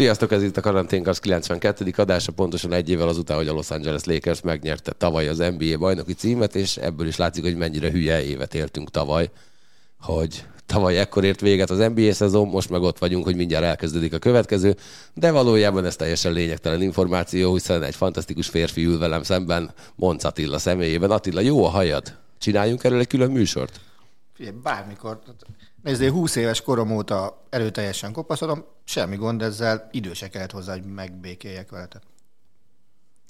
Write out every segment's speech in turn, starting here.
Sziasztok, ez itt a Karanténkasz 92. adása, pontosan egy évvel azután, hogy a Los Angeles Lakers megnyerte tavaly az NBA bajnoki címet, és ebből is látszik, hogy mennyire hülye évet éltünk tavaly, hogy tavaly ekkor ért véget az NBA szezon, most meg ott vagyunk, hogy mindjárt elkezdődik a következő, de valójában ez teljesen lényegtelen információ, hiszen egy fantasztikus férfi ül velem szemben, Monc Attila személyében. Attila, jó a hajad? Csináljunk erről egy külön műsort? Figyelj, bármikor. Nézd, én 20 éves korom óta erőteljesen kopaszodom, semmi gond ezzel, idősek kellett hozzá, hogy megbékéljek veletek.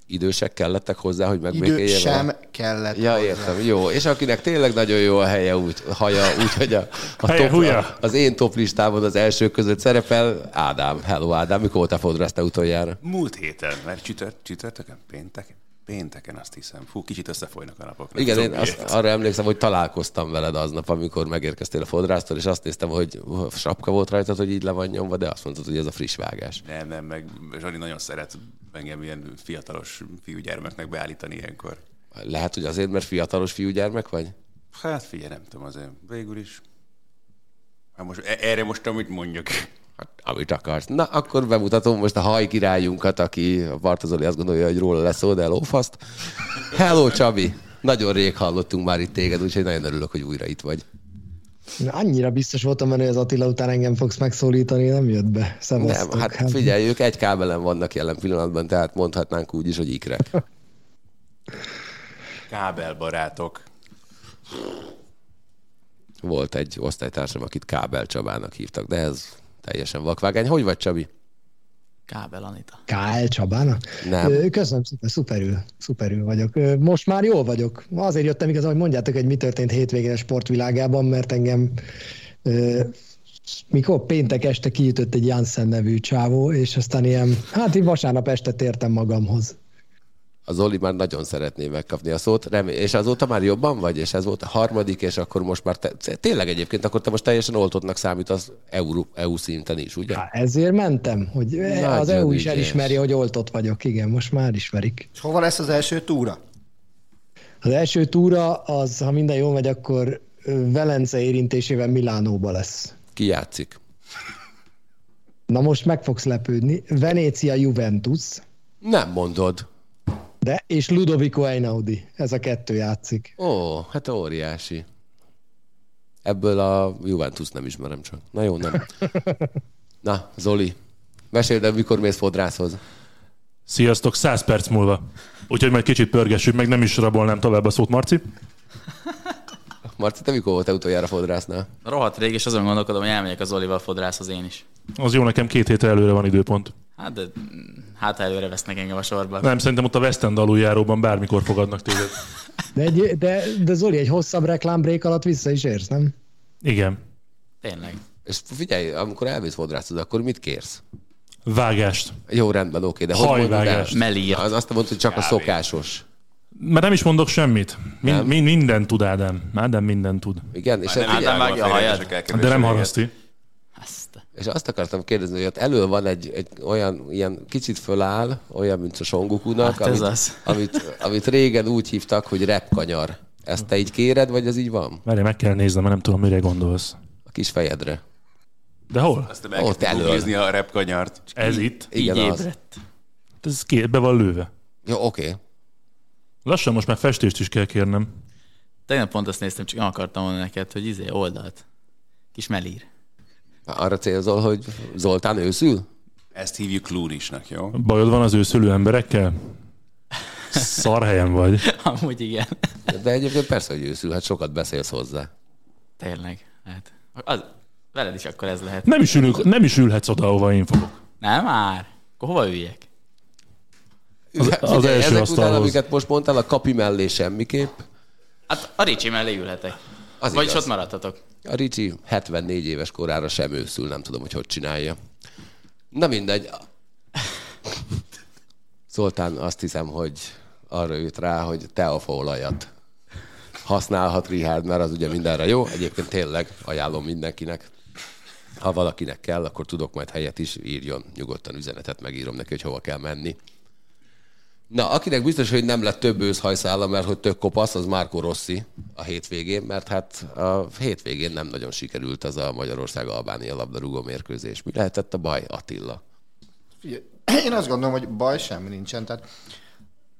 Idősek kellettek hozzá, hogy Idő megbékélje sem vele? kellett Ja, hozzá. értem. Jó. És akinek tényleg nagyon jó a helye, úgy, haja, úgy, hogy a, a Helye, top, húja. a, az én top listában az első között szerepel Ádám. Hello Ádám, mikor te fodráztál utoljára? Múlt héten, mert csütört, csütörtökön, pénteken? Pénteken azt hiszem. Fú, kicsit összefolynak a napok. Igen, én azt, arra emlékszem, hogy találkoztam veled aznap, amikor megérkeztél a fodrásztól, és azt néztem, hogy sapka volt rajtad, hogy így le van nyomva, de azt mondtad, hogy ez a friss vágás. Nem, nem, meg Zsani nagyon szeret engem ilyen fiatalos fiúgyermeknek beállítani ilyenkor. Lehet, hogy azért, mert fiatalos fiúgyermek vagy? Hát figyelj, nem tudom, azért végül is. Hát most e- erre most amit mondjuk. Hát, amit akarsz. Na, akkor bemutatom most a hajkirályunkat, aki a Bartozoli azt gondolja, hogy róla lesz szó, de lófaszt. Hello, Csabi! Nagyon rég hallottunk már itt téged, úgyhogy nagyon örülök, hogy újra itt vagy. Na, Annyira biztos voltam benne, hogy az Attila után engem fogsz megszólítani, nem jött be. Szevasztok. Nem, hát figyelj, ők egy kábelen vannak jelen pillanatban, tehát mondhatnánk úgy is, hogy ikrek. Kábelbarátok. Volt egy osztálytársam, akit Kábel Csabának hívtak, de ez teljesen vakvágány. Hogy vagy, Csabi? Kábel Anita. K.L. Csabának? Nem. Köszönöm szépen, szuperül, szuperül vagyok. Most már jól vagyok. Azért jöttem igazán, hogy mondjátok, hogy mi történt hétvégén a sportvilágában, mert engem mikor péntek este kiütött egy Janssen nevű csávó, és aztán ilyen, hát így vasárnap este tértem magamhoz. Az Zoli már nagyon szeretné megkapni a szót, remé- és azóta már jobban vagy, és ez volt a harmadik, és akkor most már te, tényleg egyébként, akkor te most teljesen oltottnak számít az EU, EU szinten is, ugye? Hát ezért mentem, hogy az Nagyon EU is elismeri, hogy oltott vagyok. Igen, most már ismerik. És hova lesz az első túra? Az első túra az, ha minden jól megy, akkor Velence érintésével Milánóba lesz. Ki játszik? Na most meg fogsz lepődni. Venécia Juventus, Nem mondod. De és Ludovico Einaudi. Ez a kettő játszik. Ó, hát óriási. Ebből a Juventus nem ismerem csak. Na jó, nem. Na, Zoli, meséld el, mikor mész fodrászhoz. Sziasztok, 100 perc múlva. Úgyhogy majd kicsit pörgessük, meg nem is rabolnám tovább a szót, Marci. Marci, te mikor voltál utoljára fodrásznál? Rohadt rég, és azon gondolkodom, hogy elmegyek az Olival fodrászhoz én is. Az jó, nekem két hétre előre van időpont. Hát, de hát előre vesznek engem a sorba. Nem, szerintem ott a West End aluljáróban bármikor fogadnak téged. De, egy, de, de Zoli, egy hosszabb reklámbrék alatt vissza is érsz, nem? Igen. Tényleg. És figyelj, amikor elmész fodrászhoz, akkor mit kérsz? Vágást. Jó, rendben, oké, de hogy mondod el? Hajvágást. Melírt. Az azt mondod, hogy csak a szokásos. Mert nem is mondok semmit. Min- Nem? min- minden tud Ádám. Ádám minden tud. Igen, és, Már nem Ádám vágja a elkerülésre De nem haraszti. Azt. és azt akartam kérdezni, hogy ott elől van egy, egy olyan, ilyen kicsit föláll, olyan, mint a Songokunak, Hát amit, az. amit, amit régen úgy hívtak, hogy repkanyar. Ezt te így kéred, vagy ez így van? Várj, meg kell néznem, mert nem tudom, mire gondolsz. A kis fejedre. De hol? Aztán Ott elkezdtem elől. googlizni a repkanyart. Ez itt? Igen, Így az. ébredt. Ez két, be van lőve. Jó, oké. Lassan most már festést is kell kérnem. Tegnap pont azt néztem, csak nem akartam mondani neked, hogy izé, oldalt. Kis melír. Arra célzol, hogy Zoltán őszül? Ezt hívjuk klúrisnak, jó? Bajod van az őszülő emberekkel? Szar helyen vagy. Amúgy igen. De egyébként persze, hogy őszül, hát sokat beszélsz hozzá. Tényleg. Hát, az, veled is akkor ez lehet. Nem is, ülünk, nem is ülhetsz oda, ahova én fogok. Nem már? Akkor hova üljek? Az- Figyelj, az első ezek után, asztalhoz. amiket most mondtál, a kapi mellé semmiképp. Hát a Ricsi mellé ülhetek. Az Vagyis igaz. ott maradhatok. A Ricsi 74 éves korára sem őszül, nem tudom, hogy hogy csinálja. Na mindegy. Zoltán azt hiszem, hogy arra jött rá, hogy teafaolajat használhat Richard, mert az ugye mindenre jó. Egyébként tényleg ajánlom mindenkinek. Ha valakinek kell, akkor tudok majd helyet is, írjon nyugodtan üzenetet, megírom neki, hogy hova kell menni. Na, akinek biztos, hogy nem lett több őszhajszála, mert hogy tök kopasz, az Márko Rossi a hétvégén, mert hát a hétvégén nem nagyon sikerült az a Magyarország-Albánia labdarúgó mérkőzés. Mi lehetett a baj, Attila? Én azt gondolom, hogy baj semmi nincsen. Tehát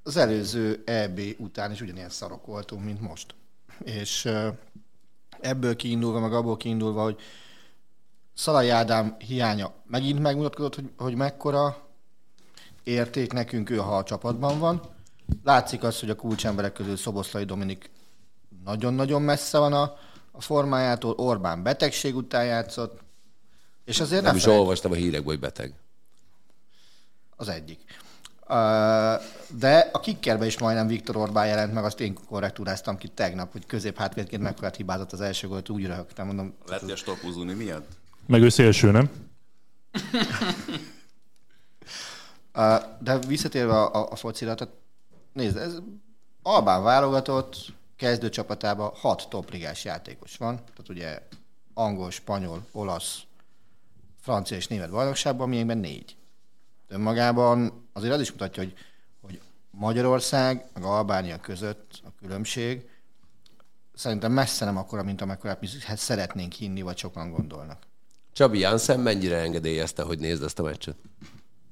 az előző EB után is ugyanilyen szarok voltunk, mint most. És ebből kiindulva, meg abból kiindulva, hogy Szalai Ádám hiánya megint megmutatkozott, hogy, hogy mekkora érték nekünk ő, ha a csapatban van. Látszik az, hogy a kulcsemberek közül Szoboszlai Dominik nagyon-nagyon messze van a, a formájától, Orbán betegség után játszott, és azért Nem ne is felejtsd- olvastam a hírekből, hogy beteg. az egyik. De a kickerbe is majdnem Viktor Orbán jelent meg, azt én korrektúráztam ki tegnap, hogy közép hátvédként mekkora hibázott az első gólt, úgy röhögtem, mondom, Lettél stopuzuni miatt? Meg ő szélső, nem? De visszatérve a, a, a focira, tehát nézd, ez Albán válogatott kezdőcsapatában hat topligás játékos van, tehát ugye angol, spanyol, olasz, francia és német bajnokságban, miénkben négy. Önmagában azért az is mutatja, hogy, hogy Magyarország, meg Albánia között a különbség szerintem messze nem akkora, mint amekkorát mi szeretnénk hinni, vagy sokan gondolnak. Csabi Jansen mennyire engedélyezte, hogy nézd ezt a meccset?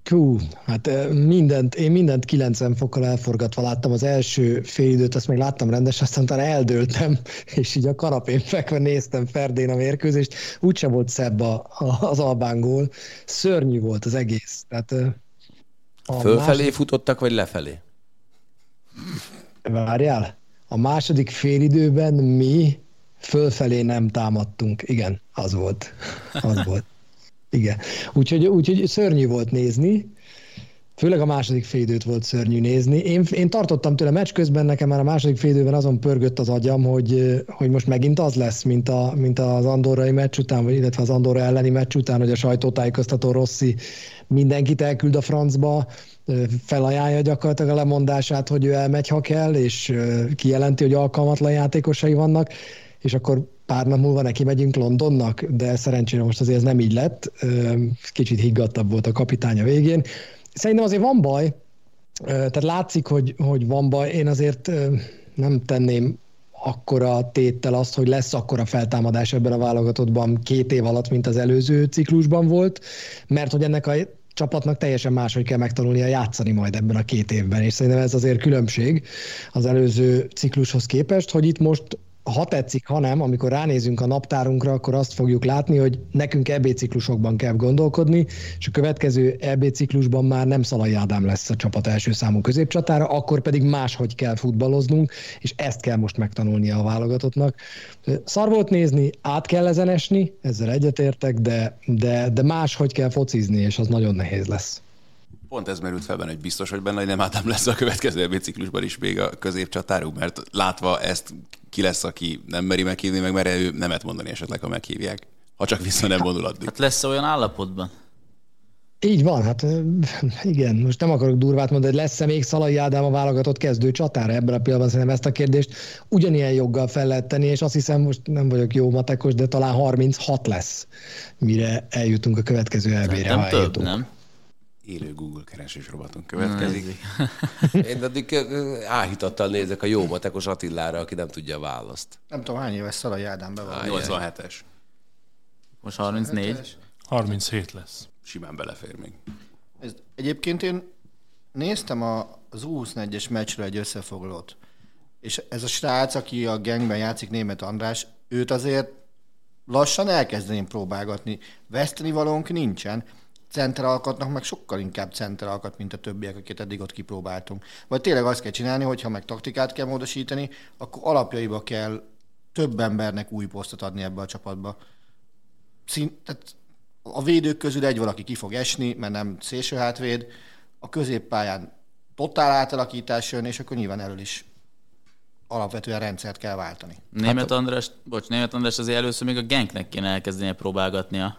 Hú, hát ö, mindent, én mindent 90 fokkal elforgatva láttam az első fél időt, azt még láttam rendes, aztán utána eldőltem, és így a kanapén fekve néztem Ferdén a mérkőzést, úgyse volt szebb a, a, az albán gól, szörnyű volt az egész. Tehát, ö, a Fölfelé futottak, vagy lefelé? Várjál, a második félidőben mi fölfelé nem támadtunk. Igen, az volt. Az volt. Igen. Úgyhogy, úgyhogy szörnyű volt nézni. Főleg a második félidőt volt szörnyű nézni. Én, én tartottam tőle meccs közben, nekem már a második félidőben azon pörgött az agyam, hogy, hogy most megint az lesz, mint, a, mint az andorrai meccs után, vagy illetve az andorra elleni meccs után, hogy a sajtótájékoztató Rossi mindenkit elküld a francba, felajánlja gyakorlatilag a lemondását, hogy ő elmegy, ha kell, és kijelenti, hogy alkalmatlan játékosai vannak, és akkor pár nap múlva neki megyünk Londonnak, de szerencsére most azért ez nem így lett. Kicsit higgadtabb volt a kapitánya végén. Szerintem azért van baj, tehát látszik, hogy, hogy van baj. Én azért nem tenném akkora téttel azt, hogy lesz akkora feltámadás ebben a válogatottban két év alatt, mint az előző ciklusban volt, mert hogy ennek a csapatnak teljesen máshogy kell megtanulnia játszani majd ebben a két évben, és szerintem ez azért különbség az előző ciklushoz képest, hogy itt most ha tetszik, ha nem, amikor ránézünk a naptárunkra, akkor azt fogjuk látni, hogy nekünk EB ciklusokban kell gondolkodni, és a következő EB ciklusban már nem Szalai Ádám lesz a csapat első számú középcsatára, akkor pedig máshogy kell futballoznunk, és ezt kell most megtanulnia a válogatottnak. Szar volt nézni, át kell ezen esni, ezzel egyetértek, de, de, de máshogy kell focizni, és az nagyon nehéz lesz. Pont ez merült fel hogy biztos, hogy benne, hogy nem Ádám lesz a következő EB ciklusban is még a középcsatáruk, mert látva ezt ki lesz, aki nem meri meghívni, meg mere ő nemet mondani esetleg, ha meghívják. Ha csak vissza nem vonul addig. Hát lesz olyan állapotban? Így van, hát igen, most nem akarok durvát mondani, hogy lesz-e még Szalai Ádám a válogatott kezdő csatára ebben a pillanatban, szerintem ezt a kérdést ugyanilyen joggal fel lehet tenni, és azt hiszem, most nem vagyok jó matekos, de talán 36 lesz, mire eljutunk a következő elbére. Nem több, nem? Élő Google keresés robotunk következik. Én addig áhítattal nézek a jó matekos Attilára, aki nem tudja a választ. Nem tudom, hány éves Szalai Ádám be van. 87-es. Most 34. 37 lesz. Simán belefér még. Ez, egyébként én néztem a, az U21-es meccsről egy összefoglalót, és ez a srác, aki a gengben játszik, német András, őt azért lassan elkezdeném próbálgatni. Veszteni valónk nincsen. Center alkatnak meg sokkal inkább center alkat, mint a többiek, akiket eddig ott kipróbáltunk. Vagy tényleg azt kell csinálni, hogy ha meg taktikát kell módosítani, akkor alapjaiba kell több embernek új posztot adni ebbe a csapatba. Szín, tehát a védők közül egy valaki ki fog esni, mert nem szélső hátvéd, a középpályán totál átalakítás jön, és akkor nyilván erről is alapvetően rendszert kell váltani. Német András, bocs, Német András azért először még a Genknek kéne elkezdenie próbálgatnia.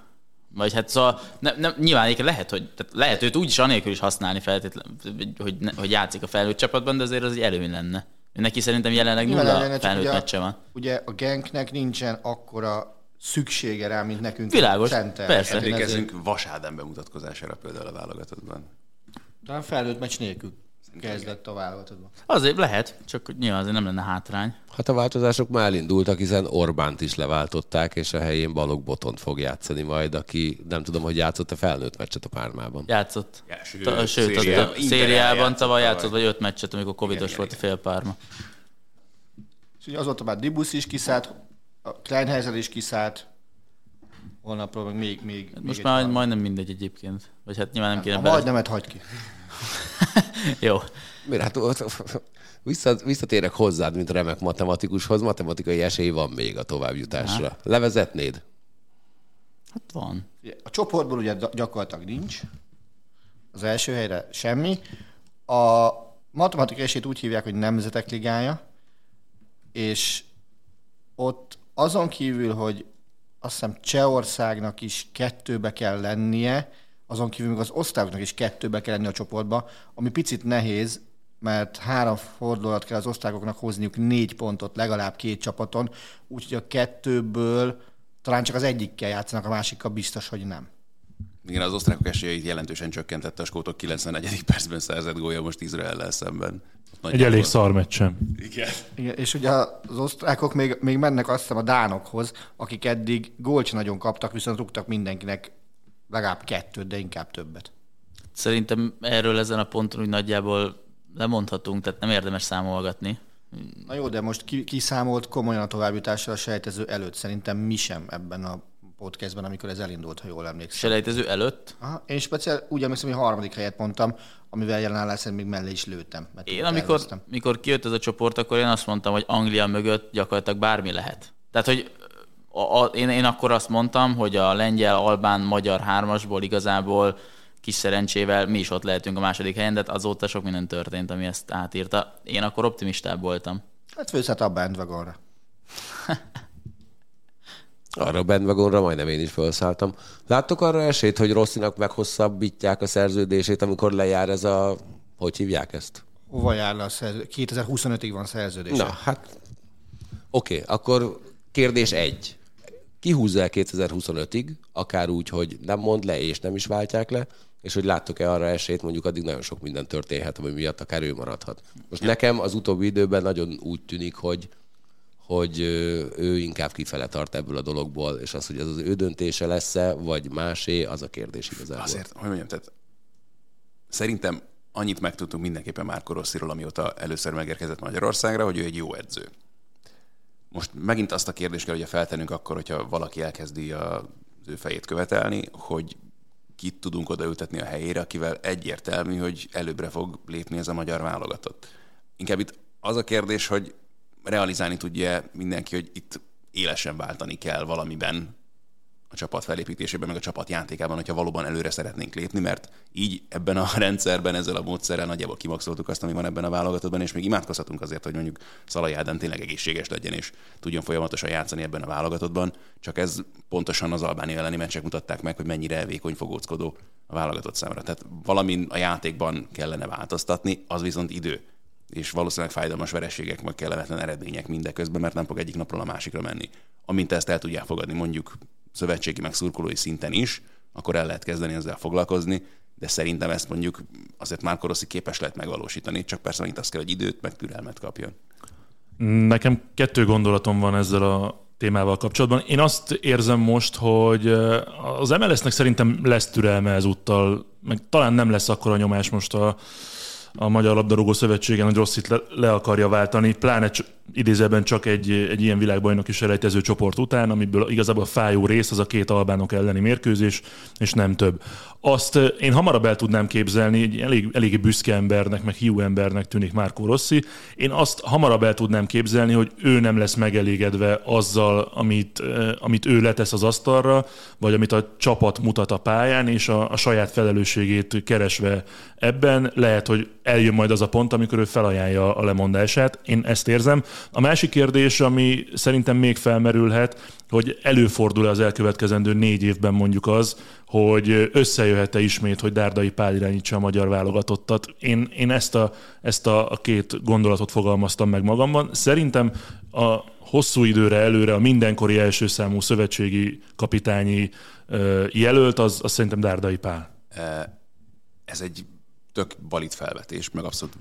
Vagy hát szóval ne, ne, nyilván lehet, hogy tehát lehet őt úgy is anélkül is használni feltétlenül, hogy, ne, hogy játszik a felnőtt csapatban, de azért az egy előny lenne. Neki szerintem jelenleg Nyilván nulla csak felnőtt ugye- meccse van. Ugye a Genknek nincsen akkora szüksége rá, mint nekünk. Világos, center. persze. Hát én ezért- Emlékezzünk Vasádám bemutatkozására például a válogatottban. Talán felnőtt meccs nélkül kezdett a válogatottban. Azért lehet, csak nyilván azért nem lenne hátrány. Hát a változások már elindultak, hiszen Orbánt is leváltották, és a helyén Balog Botont fog játszani majd, aki nem tudom, hogy játszott a felnőtt meccset a Pármában. Játszott. Ja, sőt, Ta, sőt, a szériában játszott tavaly játszott, vagy öt meccset, amikor covidos volt a fél párma. És ugye azóta már Dibusz is kiszállt, a Kleinheiser is kiszállt, holnapról még, még, még Most egy már majdnem mindegy egyébként. Vagy hát nyilván nem kéne A bele... majdnemet hagyd ki. Jó. Miért? Hát visszatérek hozzád, mint remek matematikushoz. Matematikai esély van még a továbbjutásra. Levezetnéd? Hát van. A csoportból ugye gy- gyakorlatilag nincs. Az első helyre semmi. A matematikai esélyt úgy hívják, hogy Nemzetek Ligája, és ott azon kívül, hogy azt hiszem Csehországnak is kettőbe kell lennie, azon kívül még az osztályoknak is kettőbe kell lenni a csoportba, ami picit nehéz, mert három forduló alatt kell az osztályoknak hozniuk négy pontot legalább két csapaton, úgyhogy a kettőből talán csak az egyikkel játszanak, a másikkal biztos, hogy nem. Igen, az osztrákok esélyeit jelentősen csökkentette a skótok 94. percben szerzett gólja most Izraellel szemben. Egy elég szar meccsen. Igen. Igen, és ugye az osztrákok még, még mennek azt hiszem a dánokhoz, akik eddig gólt nagyon kaptak, viszont rúgtak mindenkinek legalább kettőt, de inkább többet. Szerintem erről ezen a ponton úgy nagyjából lemondhatunk, tehát nem érdemes számolgatni. Na jó, de most ki, kiszámolt komolyan a továbbjutásra a sejtező előtt. Szerintem mi sem ebben a podcastben, amikor ez elindult, ha jól emlékszem. Selejtező előtt. Aha, én speciál úgy emlékszem, hogy a harmadik helyet mondtam, amivel jelenállás szerint még mellé is lőttem. Mert Én amikor, elvesztem. mikor kijött ez a csoport, akkor én azt mondtam, hogy Anglia mögött gyakorlatilag bármi lehet. Tehát, hogy a, a, én, én akkor azt mondtam, hogy a lengyel, albán, magyar hármasból igazából kis szerencsével mi is ott lehetünk a második helyen, de hát azóta sok minden történt, ami ezt átírta. Én akkor optimistább voltam. Hát főszállt a bandwagonra. Arra a bandwagonra majdnem én is felszálltam. Láttok arra esélyt, hogy Rosszinak meghosszabbítják a szerződését, amikor lejár ez a... Hogy hívják ezt? Hova jár le a szerző? 2025-ig van szerződése. Na, hát oké, okay, akkor kérdés egy. Ki húzza el 2025-ig, akár úgy, hogy nem mond le és nem is váltják le, és hogy láttok-e arra esélyt, mondjuk addig nagyon sok minden történhet, ami miatt akár ő maradhat. Most nekem az utóbbi időben nagyon úgy tűnik, hogy hogy ő inkább kifele tart ebből a dologból, és az, hogy ez az ő döntése lesz-e, vagy másé, az a kérdés igazából. Azért, hogy mondjam, tehát szerintem annyit megtudtunk mindenképpen Márko Rossziról, amióta először megérkezett Magyarországra, hogy ő egy jó edző. Most megint azt a kérdést kell ugye feltennünk akkor, hogyha valaki elkezdi az ő fejét követelni, hogy kit tudunk odaültetni a helyére, akivel egyértelmű, hogy előbbre fog lépni ez a magyar válogatott. Inkább itt az a kérdés, hogy realizálni tudja mindenki, hogy itt élesen váltani kell valamiben a csapat felépítésében, meg a csapat játékában, hogyha valóban előre szeretnénk lépni, mert így ebben a rendszerben, ezzel a módszerrel nagyjából kimaxoltuk azt, ami van ebben a válogatottban, és még imádkozhatunk azért, hogy mondjuk Szalai Ádám tényleg egészséges legyen, és tudjon folyamatosan játszani ebben a válogatottban. Csak ez pontosan az Albánia elleni meccsek mutatták meg, hogy mennyire vékony fogóckodó a válogatott számára. Tehát valamin a játékban kellene változtatni, az viszont idő és valószínűleg fájdalmas vereségek, meg kellemetlen eredmények mindeközben, mert nem fog egyik napról a másikra menni. Amint ezt el tudják fogadni mondjuk szövetségi meg szurkolói szinten is, akkor el lehet kezdeni ezzel foglalkozni, de szerintem ezt mondjuk azért Márko Rossi képes lehet megvalósítani, csak persze annyit azt kell, hogy időt, meg türelmet kapjon. Nekem kettő gondolatom van ezzel a témával kapcsolatban. Én azt érzem most, hogy eh, az MLS-nek szerintem lesz türelme ezúttal, meg talán nem lesz akkora nyomás most a, a Magyar Labdarúgó Szövetségen, hogy Rosszit le, le akarja váltani, pláne idézőben csak egy, egy ilyen világbajnoki selejtező csoport után, amiből igazából a fájó rész az a két albánok elleni mérkőzés, és nem több. Azt eh, én hamarabb el tudnám képzelni, egy elég, eléggé büszke embernek, meg hiú embernek tűnik Márkó Rossi. Én azt hamarabb el tudnám képzelni, hogy ő nem lesz megelégedve azzal, amit, eh, amit ő letesz az asztalra, vagy amit a csapat mutat a pályán, és a, a saját felelősségét keresve ebben lehet, hogy eljön majd az a pont, amikor ő felajánlja a lemondását. Én ezt érzem. A másik kérdés, ami szerintem még felmerülhet, hogy előfordul az elkövetkezendő négy évben mondjuk az, hogy összejöhet-e ismét, hogy Dárdai Pál irányítsa a magyar válogatottat. Én, én ezt, a, ezt a, két gondolatot fogalmaztam meg magamban. Szerintem a hosszú időre előre a mindenkori első számú szövetségi kapitányi jelölt, az, az szerintem Dárdai Pál. Ez egy tök valid felvetés, meg abszolút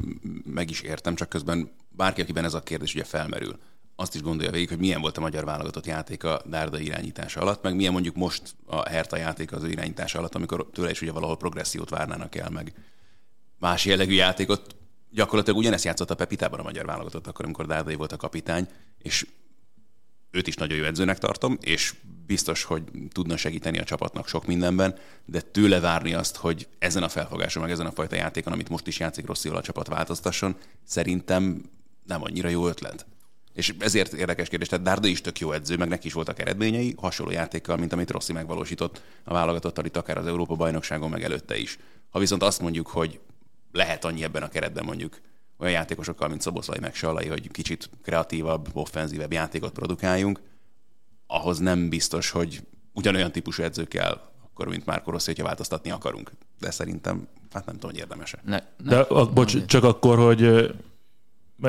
meg is értem, csak közben bárki, akiben ez a kérdés ugye felmerül, azt is gondolja végig, hogy milyen volt a magyar válogatott játéka Dárda irányítása alatt, meg milyen mondjuk most a Herta játéka az ő irányítása alatt, amikor tőle is ugye valahol progressziót várnának el, meg más jellegű játékot. Gyakorlatilag ugyanezt játszott a Pepitában a magyar válogatott, akkor, amikor Dárdai volt a kapitány, és őt is nagyon jó edzőnek tartom, és biztos, hogy tudna segíteni a csapatnak sok mindenben, de tőle várni azt, hogy ezen a felfogáson, meg ezen a fajta játékon, amit most is játszik Rossi a csapat változtasson, szerintem nem annyira jó ötlet. És ezért érdekes kérdés, tehát Dárda is tök jó edző, meg neki is voltak eredményei, hasonló játékkal, mint amit Rossi megvalósított a válogatottal itt akár az Európa-bajnokságon, meg előtte is. Ha viszont azt mondjuk, hogy lehet annyi ebben a keretben mondjuk olyan játékosokkal, mint Szoboszlai meg Sallai, hogy kicsit kreatívabb, offenzívebb játékot produkáljunk, ahhoz nem biztos, hogy ugyanolyan típusú edző kell, akkor, mint Márko Rossi, hogyha változtatni akarunk. De szerintem, hát nem tudom, hogy érdemes-e. Ne, ne, De a, bocs, csak akkor, hogy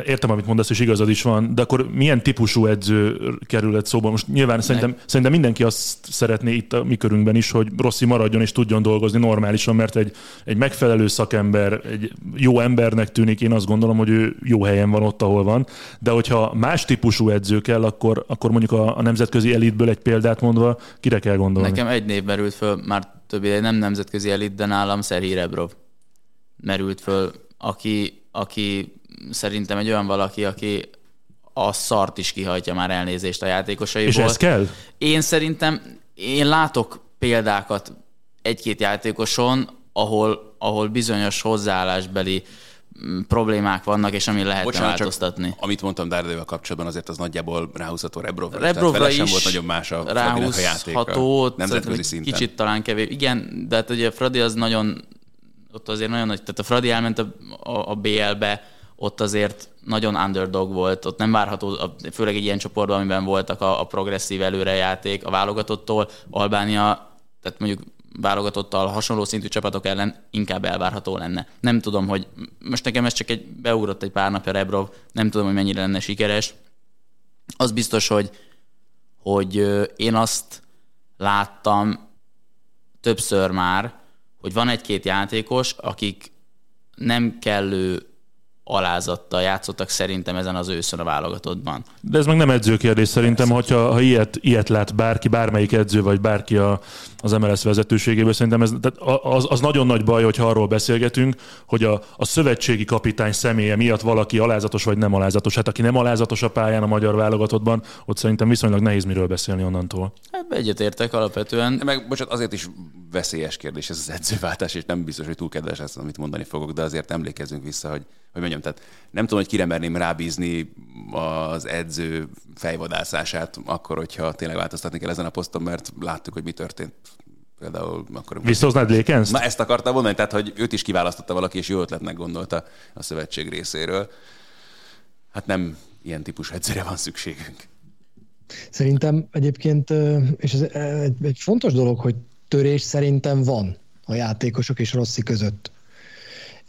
értem, amit mondasz, és igazad is van, de akkor milyen típusú edző kerülhet szóba? Most nyilván szerintem, szerintem mindenki azt szeretné itt a mi körünkben is, hogy Rossi maradjon és tudjon dolgozni normálisan, mert egy, egy megfelelő szakember, egy jó embernek tűnik, én azt gondolom, hogy ő jó helyen van ott, ahol van, de hogyha más típusú edző kell, akkor, akkor mondjuk a, a nemzetközi elitből egy példát mondva, kire kell gondolni? Nekem egy név merült föl, már többé nem nemzetközi elit, de nálam Szerhi Rebrov merült föl, aki, aki szerintem egy olyan valaki, aki a szart is kihajtja már elnézést a játékosaiból. És ez kell? Én szerintem, én látok példákat egy-két játékoson, ahol, ahol bizonyos hozzáállásbeli mm, problémák vannak, és ami lehet Bocsánat, változtatni. Csak, amit mondtam Dárdaival kapcsolatban, azért az nagyjából ráhúzható Rebrovra. Rebrovra is sem volt nagyon más a ráhúzható, nemzetközi szinten. Kicsit talán kevés. Igen, de hát ugye Fradi az nagyon, ott azért nagyon nagy, tehát a Fradi elment a, a, a BL-be, ott azért nagyon underdog volt, ott nem várható, főleg egy ilyen csoportban, amiben voltak a, a progresszív előrejáték a válogatottól, Albánia, tehát mondjuk válogatottal hasonló szintű csapatok ellen inkább elvárható lenne. Nem tudom, hogy most nekem ez csak egy beugrott egy pár napja Rebrov, nem tudom, hogy mennyire lenne sikeres. Az biztos, hogy, hogy én azt láttam többször már, hogy van egy-két játékos, akik nem kellő alázattal játszottak szerintem ezen az őszön a válogatottban. De ez meg nem edzőkérdés szerintem, hogyha ha ilyet, ilyet lát bárki, bármelyik edző, vagy bárki a, az MLS vezetőségéből, szerintem ez, tehát az, az nagyon nagy baj, hogyha arról beszélgetünk, hogy a, a szövetségi kapitány személye miatt valaki alázatos vagy nem alázatos. Hát aki nem alázatos a pályán a magyar válogatottban, ott szerintem viszonylag nehéz miről beszélni onnantól. Hát egyetértek alapvetően. Meg bocsánat, azért is veszélyes kérdés ez az edzőváltás, és nem biztos, hogy túl kedves ez, amit mondani fogok, de azért emlékezzünk vissza, hogy, hogy mondjam, tehát nem tudom, hogy kire merném rábízni az edző fejvadászását akkor, hogyha tényleg változtatni kell ezen a poszton, mert láttuk, hogy mi történt például akkor... Visszahoznád Lékenzt? Na ezt akartam mondani, tehát hogy őt is kiválasztotta valaki, és jó ötletnek gondolta a szövetség részéről. Hát nem ilyen típusú edzőre van szükségünk. Szerintem egyébként, és ez egy, egy fontos dolog, hogy törés szerintem van a játékosok és Rossi között.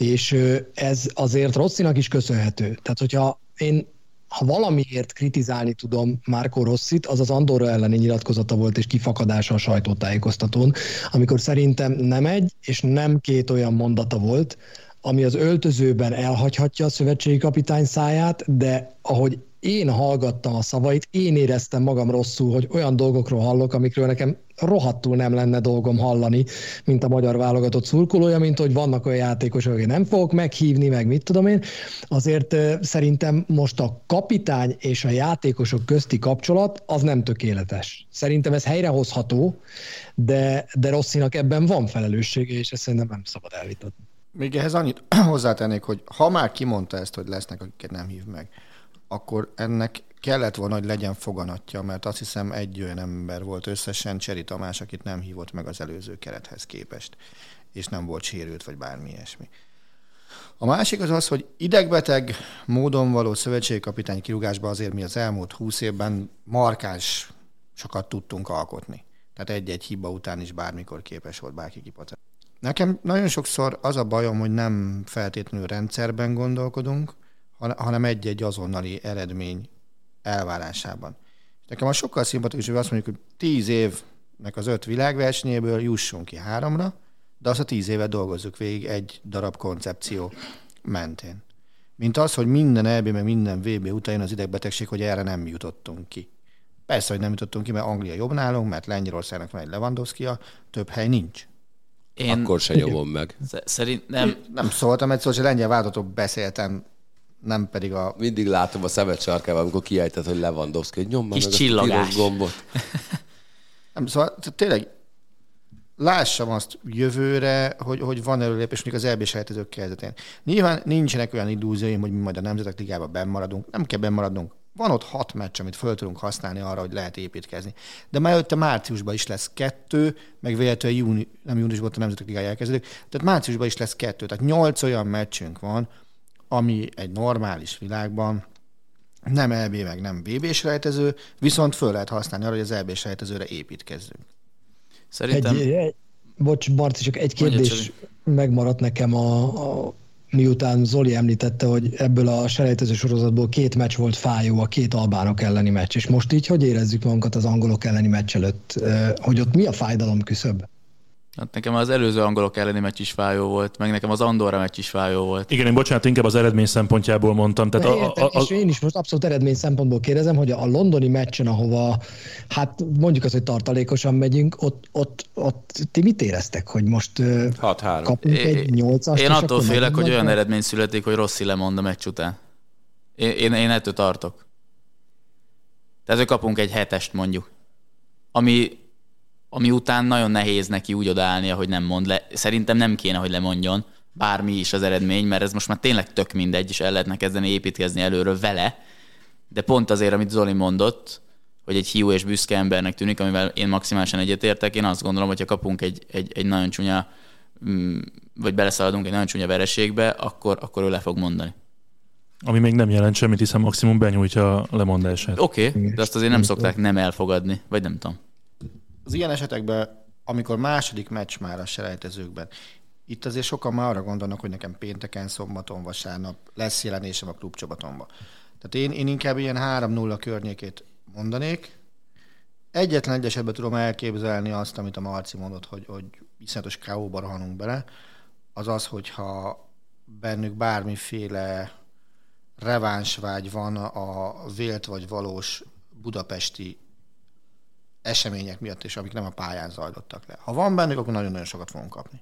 És ez azért Rosszinak is köszönhető. Tehát, hogyha én ha valamiért kritizálni tudom Márko Rosszit, az az Andorra elleni nyilatkozata volt és kifakadása a sajtótájékoztatón, amikor szerintem nem egy és nem két olyan mondata volt, ami az öltözőben elhagyhatja a szövetségi kapitány száját, de ahogy én hallgattam a szavait, én éreztem magam rosszul, hogy olyan dolgokról hallok, amikről nekem rohadtul nem lenne dolgom hallani, mint a magyar válogatott szurkolója, mint hogy vannak olyan játékosok, akik nem fogok meghívni, meg mit tudom én. Azért szerintem most a kapitány és a játékosok közti kapcsolat az nem tökéletes. Szerintem ez helyrehozható, de, de Rosszinak ebben van felelőssége, és ezt szerintem nem szabad elvitatni. Még ehhez annyit hozzátennék, hogy ha már kimondta ezt, hogy lesznek, akiket nem hív meg, akkor ennek kellett volna, hogy legyen foganatja, mert azt hiszem egy olyan ember volt összesen, Cseri Tamás, akit nem hívott meg az előző kerethez képest, és nem volt sérült, vagy bármi ilyesmi. A másik az az, hogy idegbeteg módon való szövetségkapitány kirúgásba azért mi az elmúlt húsz évben markáns sokat tudtunk alkotni. Tehát egy-egy hiba után is bármikor képes volt bárki kipacani. Nekem nagyon sokszor az a bajom, hogy nem feltétlenül rendszerben gondolkodunk, hanem egy-egy azonnali eredmény elvárásában. Nekem a sokkal szimpatikus, hogy azt mondjuk, hogy tíz évnek az öt világversenyéből jussunk ki háromra, de azt a tíz évet dolgozzuk végig egy darab koncepció mentén. Mint az, hogy minden EB, meg minden VB után jön az idegbetegség, hogy erre nem jutottunk ki. Persze, hogy nem jutottunk ki, mert Anglia jobb nálunk, mert Lengyelországnak van egy lewandowski több hely nincs. Én... Akkor se nyomom meg. Szerint nem... Nem szóltam egy szó, hogy lengyel váltató beszéltem, nem pedig a... Mindig látom a szemet sarkával, amikor kiejtett, hogy Lewandowski, hogy Kis meg csillagás. a gombot. nem, szóval tényleg lássam azt jövőre, hogy, hogy van előlépés mondjuk az EB sejtezők kezdetén. Nyilván nincsenek olyan illúzióim, hogy mi majd a Nemzetek Ligában benn maradunk. Nem kell benn maradnunk. Van ott hat meccs, amit föl tudunk használni arra, hogy lehet építkezni. De már előtte márciusban is lesz kettő, meg véletlenül júni, nem júniusban a Nemzetek Ligája elkezdődik, tehát márciusban is lesz kettő. Tehát nyolc olyan meccsünk van, ami egy normális világban nem EB, meg nem VB sejtező, viszont föl lehet használni arra, hogy az EB sejtezőre építkezzünk. Szerintem... Egy, egy, bocs, Marci, csak egy kérdés megmaradt nekem a, a miután Zoli említette, hogy ebből a selejtező sorozatból két meccs volt fájó, a két albánok elleni meccs, és most így hogy érezzük magunkat az angolok elleni meccs előtt, hogy ott mi a fájdalom küszöb? Hát nekem az előző angolok elleni meccs is fájó volt, meg nekem az Andorra meccs is fájó volt. Igen, én bocsánat, inkább az eredmény szempontjából mondtam. Tehát a, a, a, és én is most abszolút eredmény szempontból kérdezem, hogy a londoni meccsen, ahova hát mondjuk azt, hogy tartalékosan megyünk, ott, ott, ott ti mit éreztek, hogy most 6-3. kapunk é, egy 8 Én attól félek, hogy olyan eredmény születik, hogy Rossi lemond a meccs után. Én, én, én ettől tartok. Tehát, hogy kapunk egy hetest mondjuk. Ami ami után nagyon nehéz neki úgy odaállnia, hogy nem mond le. Szerintem nem kéne, hogy lemondjon, bármi is az eredmény, mert ez most már tényleg tök mindegy, és el lehetne kezdeni építkezni előről vele, de pont azért, amit Zoli mondott, hogy egy hiú és büszke embernek tűnik, amivel én maximálisan egyetértek, én azt gondolom, hogy ha kapunk egy, egy, egy nagyon csúnya, mm, vagy beleszaladunk egy nagyon csúnya vereségbe, akkor, akkor ő le fog mondani. Ami még nem jelent semmit, hiszen maximum benyújtja a lemondását. Oké, okay, de azt azért nem szokták nem elfogadni, vagy nem tudom az ilyen esetekben, amikor második meccs már a selejtezőkben, itt azért sokan már arra gondolnak, hogy nekem pénteken, szombaton, vasárnap lesz jelenésem a klubcsapatomba. Tehát én, én inkább ilyen 3-0 környékét mondanék. Egyetlen egy esetben tudom elképzelni azt, amit a Marci mondott, hogy, hogy iszonyatos káóba rohanunk bele, az az, hogyha bennük bármiféle revánsvágy van a vélt vagy valós budapesti események miatt is, amik nem a pályán zajlottak le. Ha van bennük, akkor nagyon-nagyon sokat fogunk kapni.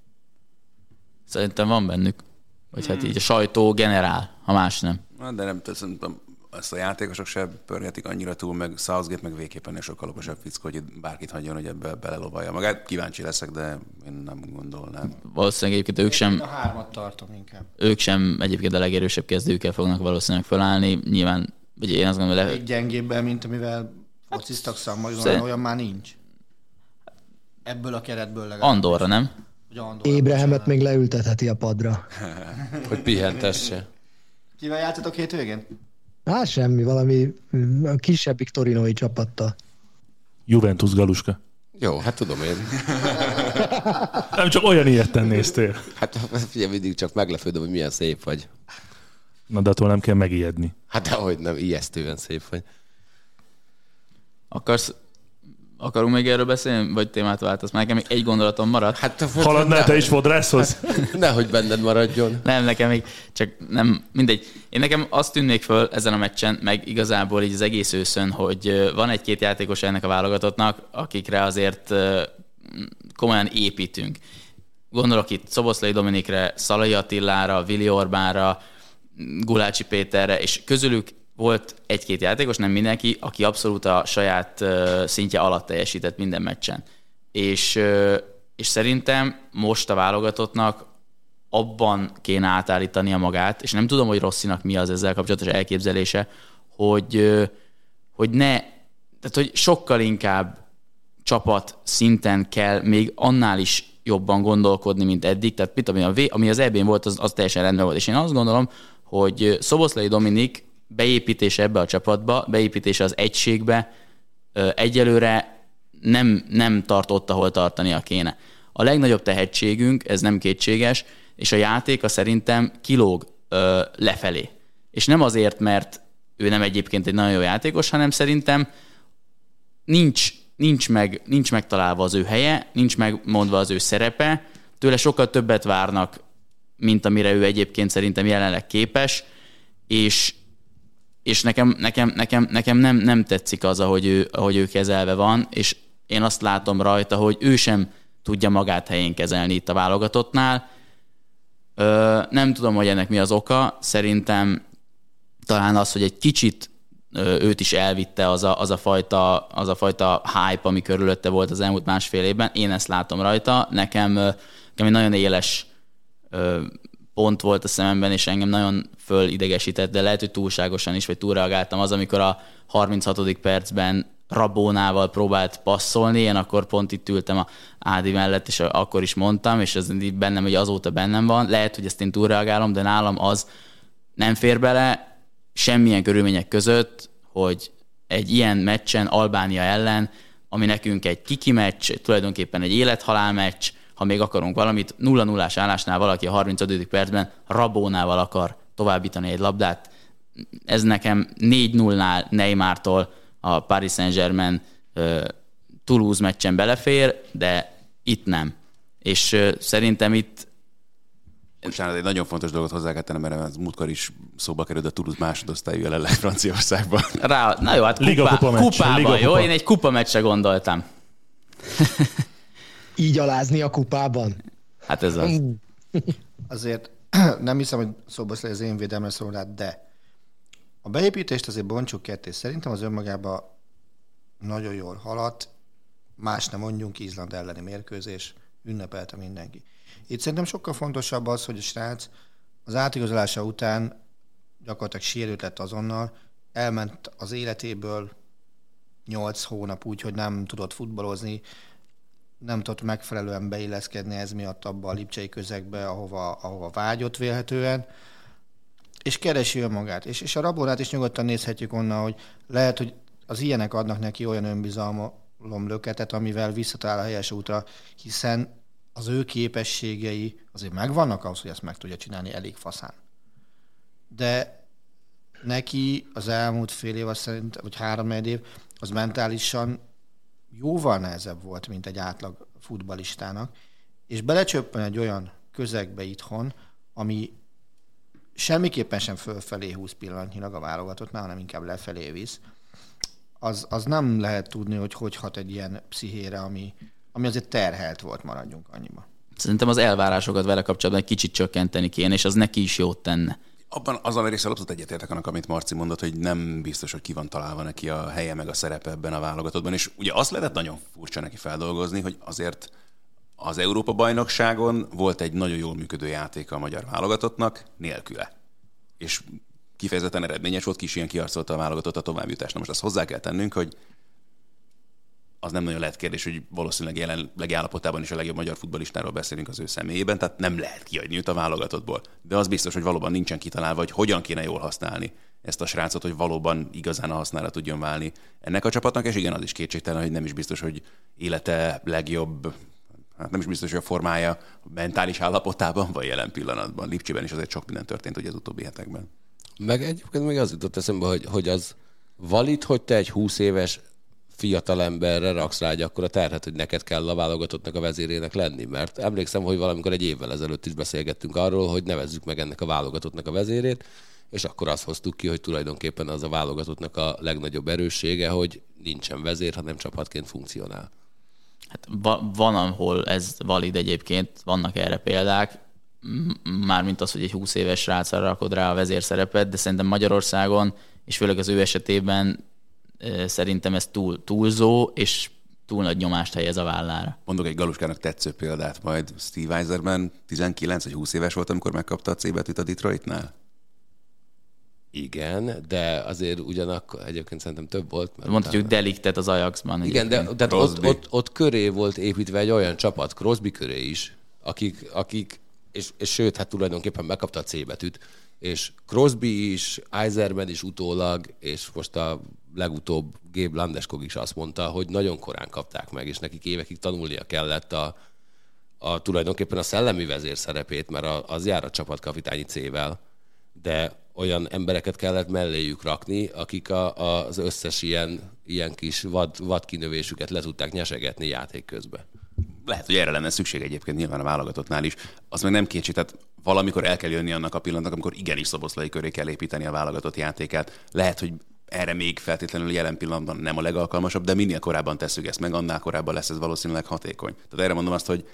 Szerintem van bennük. Vagy hát így a sajtó generál, ha más nem. De nem, szerintem ezt a játékosok se pörgetik annyira túl, meg Southgate meg végképpen egy sokkal okosabb fickó, hogy bárkit hagyjon, hogy ebbe belelovalja magát. Kíváncsi leszek, de én nem gondolnám. Valószínűleg egyébként ők sem... A hármat tartom inkább. Ők sem egyébként a legerősebb kezdőkkel fognak valószínűleg felállni. Nyilván, vagy én azt gondolom, hogy... Le... Egy gyengébben, mint amivel fociztak szakmai, Szerint... olyan már nincs. Ebből a keretből legalább. Andorra, nem? Ébrehemet még leültetheti a padra. hogy pihentesse. Kivel játszatok hétvégén? Hát semmi, valami kisebbik torinói csapattal. Juventus Galuska. Jó, hát tudom én. Nem csak olyan ilyetten néztél. Hát figyelj, mindig csak meglepődöm, hogy milyen szép vagy. Na, de attól nem kell megijedni. Hát dehogy nem, ijesztően szép vagy. Akarsz Akarunk még erről beszélni, vagy témát váltasz? Már nekem még egy gondolatom maradt. Hát Haladnál te is fodrászhoz? Nehogy benned maradjon. Nem, nekem még csak nem, mindegy. Én nekem azt tűnnék föl ezen a meccsen, meg igazából így az egész őszön, hogy van egy-két játékos ennek a válogatottnak, akikre azért komolyan építünk. Gondolok itt Szoboszlai Dominikre, Szalai Attilára, Vili Orbánra, Gulácsi Péterre, és közülük volt egy-két játékos, nem mindenki, aki abszolút a saját szintje alatt teljesített minden meccsen. És, és szerintem most a válogatottnak abban kéne átállítania magát, és nem tudom, hogy Rosszinak mi az ezzel kapcsolatos elképzelése, hogy, hogy ne, tehát hogy sokkal inkább csapat szinten kell még annál is jobban gondolkodni, mint eddig. Tehát mit, ami, a v, ami az EB-n volt, az, az teljesen rendben volt. És én azt gondolom, hogy Szoboszlai Dominik beépítése ebbe a csapatba, beépítése az egységbe egyelőre nem, nem tart ott, ahol tartania kéne. A legnagyobb tehetségünk, ez nem kétséges, és a játéka szerintem kilóg ö, lefelé. És nem azért, mert ő nem egyébként egy nagyon jó játékos, hanem szerintem nincs, nincs, meg, nincs megtalálva az ő helye, nincs megmondva az ő szerepe, tőle sokkal többet várnak, mint amire ő egyébként szerintem jelenleg képes, és, és nekem, nekem, nekem, nekem nem, nem tetszik az, ahogy ő, ahogy ő kezelve van, és én azt látom rajta, hogy ő sem tudja magát helyén kezelni itt a válogatottnál. Ö, nem tudom, hogy ennek mi az oka. Szerintem talán az, hogy egy kicsit őt is elvitte az a, az, a fajta, az a fajta hype, ami körülötte volt az elmúlt másfél évben. Én ezt látom rajta. Nekem, nekem egy nagyon éles pont volt a szememben, és engem nagyon fölidegesített, de lehet, hogy túlságosan is, vagy túlreagáltam az, amikor a 36. percben Rabónával próbált passzolni, én akkor pont itt ültem a Ádi mellett, és akkor is mondtam, és ez bennem, hogy azóta bennem van. Lehet, hogy ezt én túlreagálom, de nálam az nem fér bele semmilyen körülmények között, hogy egy ilyen meccsen Albánia ellen, ami nekünk egy kiki meccs, tulajdonképpen egy élethalál meccs, ha még akarunk valamit, 0 0 állásnál valaki a 35. percben Rabónával akar továbbítani egy labdát. Ez nekem 4-0-nál Neymartól a Paris Saint-Germain Toulouse meccsen belefér, de itt nem. És szerintem itt Bocsánat, egy nagyon fontos dolgot hozzá kell tennem, mert az múltkor is szóba került a Toulouse másodosztályú jelenleg Franciaországban. Rá, na jó, hát Liga kupá, kupa meccs, kupában, Liga jó? kupa. Én egy kupa meccsre gondoltam. Így alázni a kupában. Hát ez az. Azért nem hiszem, hogy szóba az én védelmre szólát, de a beépítést azért bontsuk ketté. Szerintem az önmagában nagyon jól haladt, más nem mondjunk, Izland elleni mérkőzés, ünnepelte mindenki. Itt szerintem sokkal fontosabb az, hogy a srác az átigazolása után gyakorlatilag sérült lett azonnal, elment az életéből 8 hónap úgy, hogy nem tudott futballozni, nem tudott megfelelően beilleszkedni ez miatt abba a lipcsei közegbe, ahova, ahova vágyott vélhetően, és keresi önmagát. És, és a Rabonát is nyugodtan nézhetjük onnan, hogy lehet, hogy az ilyenek adnak neki olyan önbizalom löketet, amivel visszatalál a helyes útra, hiszen az ő képességei azért megvannak ahhoz, hogy ezt meg tudja csinálni elég faszán. De neki az elmúlt fél év, azt szerint, vagy három év, az mentálisan jóval nehezebb volt, mint egy átlag futbalistának, és belecsöppen egy olyan közegbe itthon, ami semmiképpen sem fölfelé húz pillanatnyilag a válogatottnál, hanem inkább lefelé visz, az, az nem lehet tudni, hogy hogy hat egy ilyen pszichére, ami, ami azért terhelt volt, maradjunk annyiba. Szerintem az elvárásokat vele kapcsolatban egy kicsit csökkenteni kéne, és az neki is jót tenne. Abban az a részsel abszolút egyetértek annak, amit Marci mondott, hogy nem biztos, hogy ki van találva neki a helye meg a szerepe ebben a válogatottban. És ugye azt lehetett nagyon furcsa neki feldolgozni, hogy azért az Európa-bajnokságon volt egy nagyon jól működő játéka a magyar válogatottnak nélküle. És kifejezetten eredményes volt, kis ilyen kiarcolta a válogatott a továbbjutásra. Most azt hozzá kell tennünk, hogy az nem nagyon lehet kérdés, hogy valószínűleg jelenlegi állapotában is a legjobb magyar futballistáról beszélünk az ő személyében, tehát nem lehet kiadni őt a válogatottból. De az biztos, hogy valóban nincsen kitalálva, hogy hogyan kéne jól használni ezt a srácot, hogy valóban igazán a hasznára tudjon válni ennek a csapatnak, és igen, az is kétségtelen, hogy nem is biztos, hogy élete legjobb, hát nem is biztos, hogy a formája mentális állapotában vagy jelen pillanatban. Lipcsiben is azért sok minden történt ugye az utóbbi hetekben. Meg egyébként még az jutott eszembe, hogy, hogy az valid, hogy te egy 20 éves fiatal emberre raksz rá egy akkora terhet, hogy neked kell a válogatottnak a vezérének lenni. Mert emlékszem, hogy valamikor egy évvel ezelőtt is beszélgettünk arról, hogy nevezzük meg ennek a válogatottnak a vezérét, és akkor azt hoztuk ki, hogy tulajdonképpen az a válogatottnak a legnagyobb erőssége, hogy nincsen vezér, hanem csapatként funkcionál. Hát va- van, ahol ez valid egyébként, vannak erre példák, mármint az, hogy egy 20 éves srácra rakod rá a vezérszerepet, de szerintem Magyarországon, és főleg az ő esetében szerintem ez túl, túlzó, és túl nagy nyomást helyez a vállára. Mondok egy Galuskának tetsző példát, majd Steve Eiserman 19 vagy 20 éves volt, amikor megkapta a C betűt a Detroitnál. Igen, de azért ugyanakkor egyébként szerintem több volt. Mert Mondhatjuk deliktet az Ajaxban. Igen, de, de ott, ott, ott, köré volt építve egy olyan csapat, Crosby köré is, akik, akik és, és sőt, hát tulajdonképpen megkapta a C betűt, és Crosby is, Eiserman is utólag, és most a legutóbb Gabe Landeskog is azt mondta, hogy nagyon korán kapták meg, és nekik évekig tanulnia kellett a, a tulajdonképpen a szellemi vezér szerepét, mert az jár a csapatkapitányi C-vel, de olyan embereket kellett melléjük rakni, akik a, az összes ilyen, ilyen kis vad, vadkinövésüket le tudták nyesegetni játék közben. lehet, hogy erre lenne szükség egyébként nyilván a válogatottnál is. Az meg nem kétség, tehát valamikor el kell jönni annak a pillanatnak, amikor igenis szoboszlai köré kell építeni a válogatott játékát. Lehet, hogy erre még feltétlenül jelen pillanatban nem a legalkalmasabb, de minél korábban tesszük ezt meg, annál korábban lesz ez valószínűleg hatékony. Tehát erre mondom azt, hogy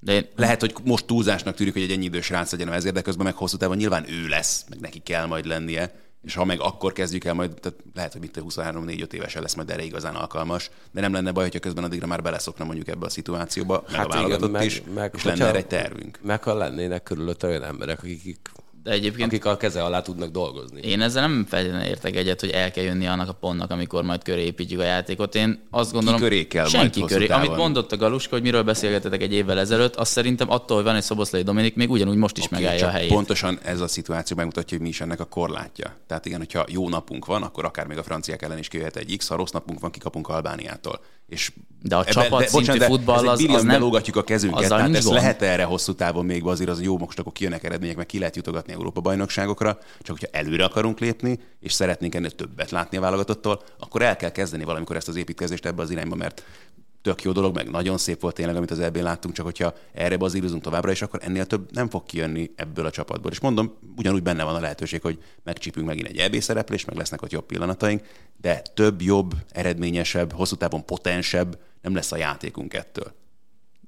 De én, lehet, hogy most túlzásnak tűnik, hogy egy ennyi idős rác legyen ezért, de közben meg hosszú távon nyilván ő lesz, meg neki kell majd lennie, és ha meg akkor kezdjük el majd, tehát lehet, hogy itt 23-4-5 évesen lesz majd erre igazán alkalmas, de nem lenne baj, hogyha közben addigra már beleszokna mondjuk ebbe a szituációba, meg Hát a válogatott meg, is, meg, és lenne hogyha- erre egy tervünk. Meg ha lennének körülött olyan emberek, akik, de egyébként akik a keze alá tudnak dolgozni. Én ezzel nem feltétlenül értek egyet, hogy el kell jönni annak a pontnak, amikor majd köré építjük a játékot. Én azt gondolom, köré kell senki köré. távon? Amit mondott a Galuska, hogy miről beszélgetetek egy évvel ezelőtt, azt szerintem attól, hogy van egy Szoboszlai Dominik, még ugyanúgy most is Oké, megállja a helyét. Pontosan ez a szituáció megmutatja, hogy mi is ennek a korlátja. Tehát igen, hogyha jó napunk van, akkor akár még a franciák ellen is kijöhet egy X, ha rossz napunk van, kikapunk Albániától. És De a csapatszintű futball ez egy az- billion az nem- belógatjuk a kezünket, azzal tehát nincs ez gond. lehet erre hosszú távon még azért az jó, most akkor kijönnek eredmények, meg ki lehet jutogatni Európa bajnokságokra, csak hogyha előre akarunk lépni, és szeretnénk ennél többet látni a válogatottól, akkor el kell kezdeni valamikor ezt az építkezést ebbe az irányba, mert tök jó dolog, meg nagyon szép volt tényleg, amit az eb láttunk, csak hogyha erre bazírozunk továbbra, és akkor ennél több nem fog kijönni ebből a csapatból. És mondom, ugyanúgy benne van a lehetőség, hogy megcsípünk megint egy EB szereplés, meg lesznek ott jobb pillanataink, de több, jobb, eredményesebb, hosszú távon potensebb nem lesz a játékunk ettől.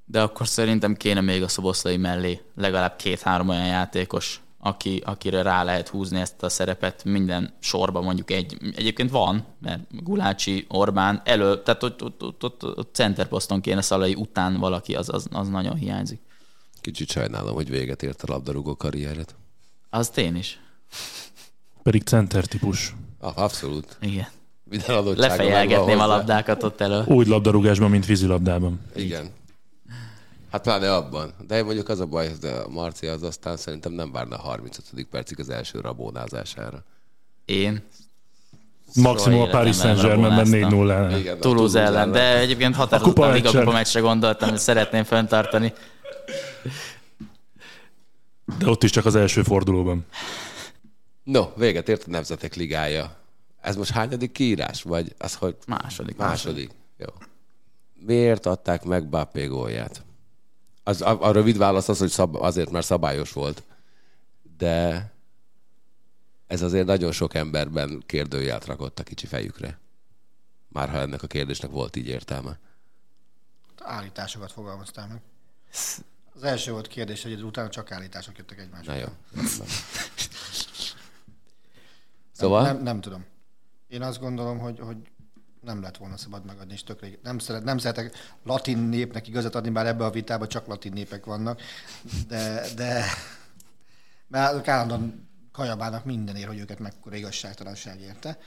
De akkor szerintem kéne még a Szoboszlai mellé legalább két-három olyan játékos, aki, akire rá lehet húzni ezt a szerepet minden sorban mondjuk egy. Egyébként van, mert Gulácsi, Orbán elő, tehát ott, ott, ott, ott, ott centerposzton kéne Szalai után valaki, az, az, az nagyon hiányzik. Kicsit sajnálom, hogy véget ért a labdarúgó karriered. Azt én is. Pedig center típus. Ah, abszolút. Igen. Minden Lefejelgetném a labdákat ott elő. Úgy labdarúgásban, mint vízilabdában. Igen. Hát pláne abban. De én mondjuk az a baj, hogy a Marci az aztán szerintem nem várna a 35. percig az első rabónázására. Én. Maximum a Paris Saint-Germainben rabonáztam. 4-0 ellen. Toulouse ellen, de egyébként határozottan a Liga. Kupa meccsre gondoltam, hogy szeretném fenntartani. De ott is csak az első fordulóban. No, véget ért a Nemzetek Ligája. Ez most hányadik kiírás? Vagy az, hogy Második. második? Jó. Miért adták meg Bappé gólját? Az, a, a rövid válasz az, hogy szab, azért, mert szabályos volt. De ez azért nagyon sok emberben kérdőjelt rakott a kicsi fejükre. Már ha ennek a kérdésnek volt így értelme. Állításokat fogalmaztál meg. Az első volt kérdés, hogy utána csak állítások jöttek egymásra. Na jó. Szóval? Nem, nem tudom. Én azt gondolom, hogy, hogy nem lett volna szabad megadni, és tökre, nem, szeret, nem szeretek latin népnek igazat adni, bár ebbe a vitában csak latin népek vannak, de, de mert állandóan kajabálnak mindenért, hogy őket mekkora igazságtalanság érte.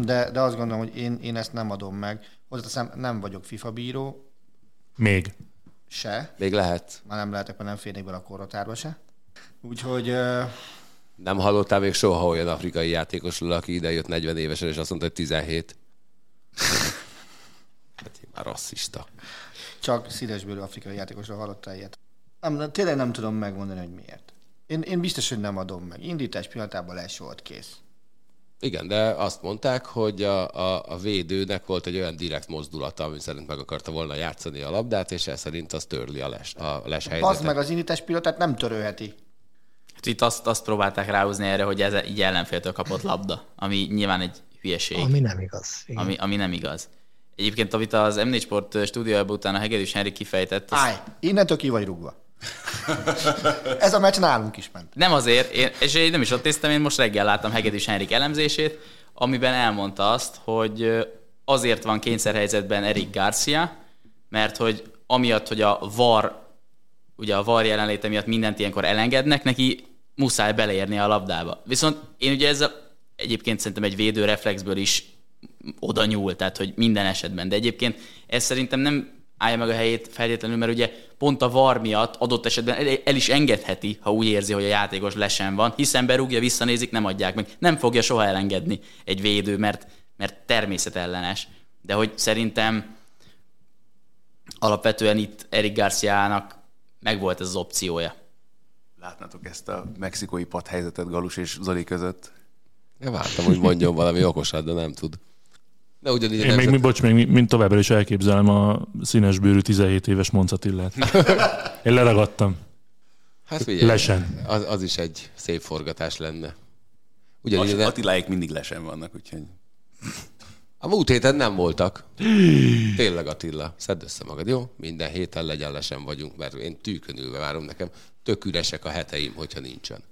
De, de azt gondolom, hogy én, én ezt nem adom meg. Hozzáteszem, nem vagyok FIFA bíró, Még. se. Még lehet. Már nem lehetek, mert nem férnék bele a korotárba se. Úgyhogy ö, Nem hallottál még soha olyan afrikai játékosról, aki ide jött 40 évesen, és azt mondta, hogy 17. Hát én már rasszista. Csak színesbőrű afrikai játékosról hallottál ilyet. Nem, tényleg nem tudom megmondani, hogy miért. Én, én biztos, hogy nem adom meg. Indítás pillanatában lesz volt kész. Igen, de azt mondták, hogy a, a, a védőnek volt egy olyan direkt mozdulata, ami szerint meg akarta volna játszani a labdát, és ez szerint az törli a les, a les Az helyzetet. meg az indítás pillanatát nem törölheti. Hát Itt azt, azt próbálták ráhúzni erre, hogy ez így ellenféltől kapott labda, ami nyilván egy hülyeség, Ami nem igaz. Igen. ami, ami nem igaz. Egyébként, amit az M4 Sport stúdiójában utána Hegedűs Henrik kifejtett, az Állj, innentől ki vagy rúgva. Ez a meccs nálunk is ment. nem azért, én, és én nem is ott néztem, én most reggel láttam Hegedűs Henrik elemzését, amiben elmondta azt, hogy azért van kényszerhelyzetben Erik Garcia, mert hogy amiatt, hogy a VAR, ugye a VAR jelenléte miatt mindent ilyenkor elengednek, neki muszáj beleérni a labdába. Viszont én ugye ezzel egyébként szerintem egy védő reflexből is oda nyúl, tehát hogy minden esetben. De egyébként ez szerintem nem állja meg a helyét feltétlenül, mert ugye pont a VAR miatt adott esetben el, is engedheti, ha úgy érzi, hogy a játékos lesen van, hiszen berúgja, visszanézik, nem adják meg. Nem fogja soha elengedni egy védő, mert, mert természetellenes. De hogy szerintem alapvetően itt Erik Garciának megvolt ez az opciója. Látnátok ezt a mexikói pad helyzetet Galus és Zoli között? Én vártam, hogy mondjon valami okosat, de nem tud. De ugyanígy Én még, nemzet- mi, bocs, még mint továbbra is elképzelem a színes bőrű 17 éves Moncatillát. Én leragadtam. Hát figyelj, Lesen. Az, az is egy szép forgatás lenne. Ugyanígy a, Attiláik mindig lesen vannak, úgyhogy... a múlt héten nem voltak. Tényleg Attila, szedd össze magad, jó? Minden héten legyen lesen vagyunk, mert én tűkön ülve várom nekem. Tök üresek a heteim, hogyha nincsen.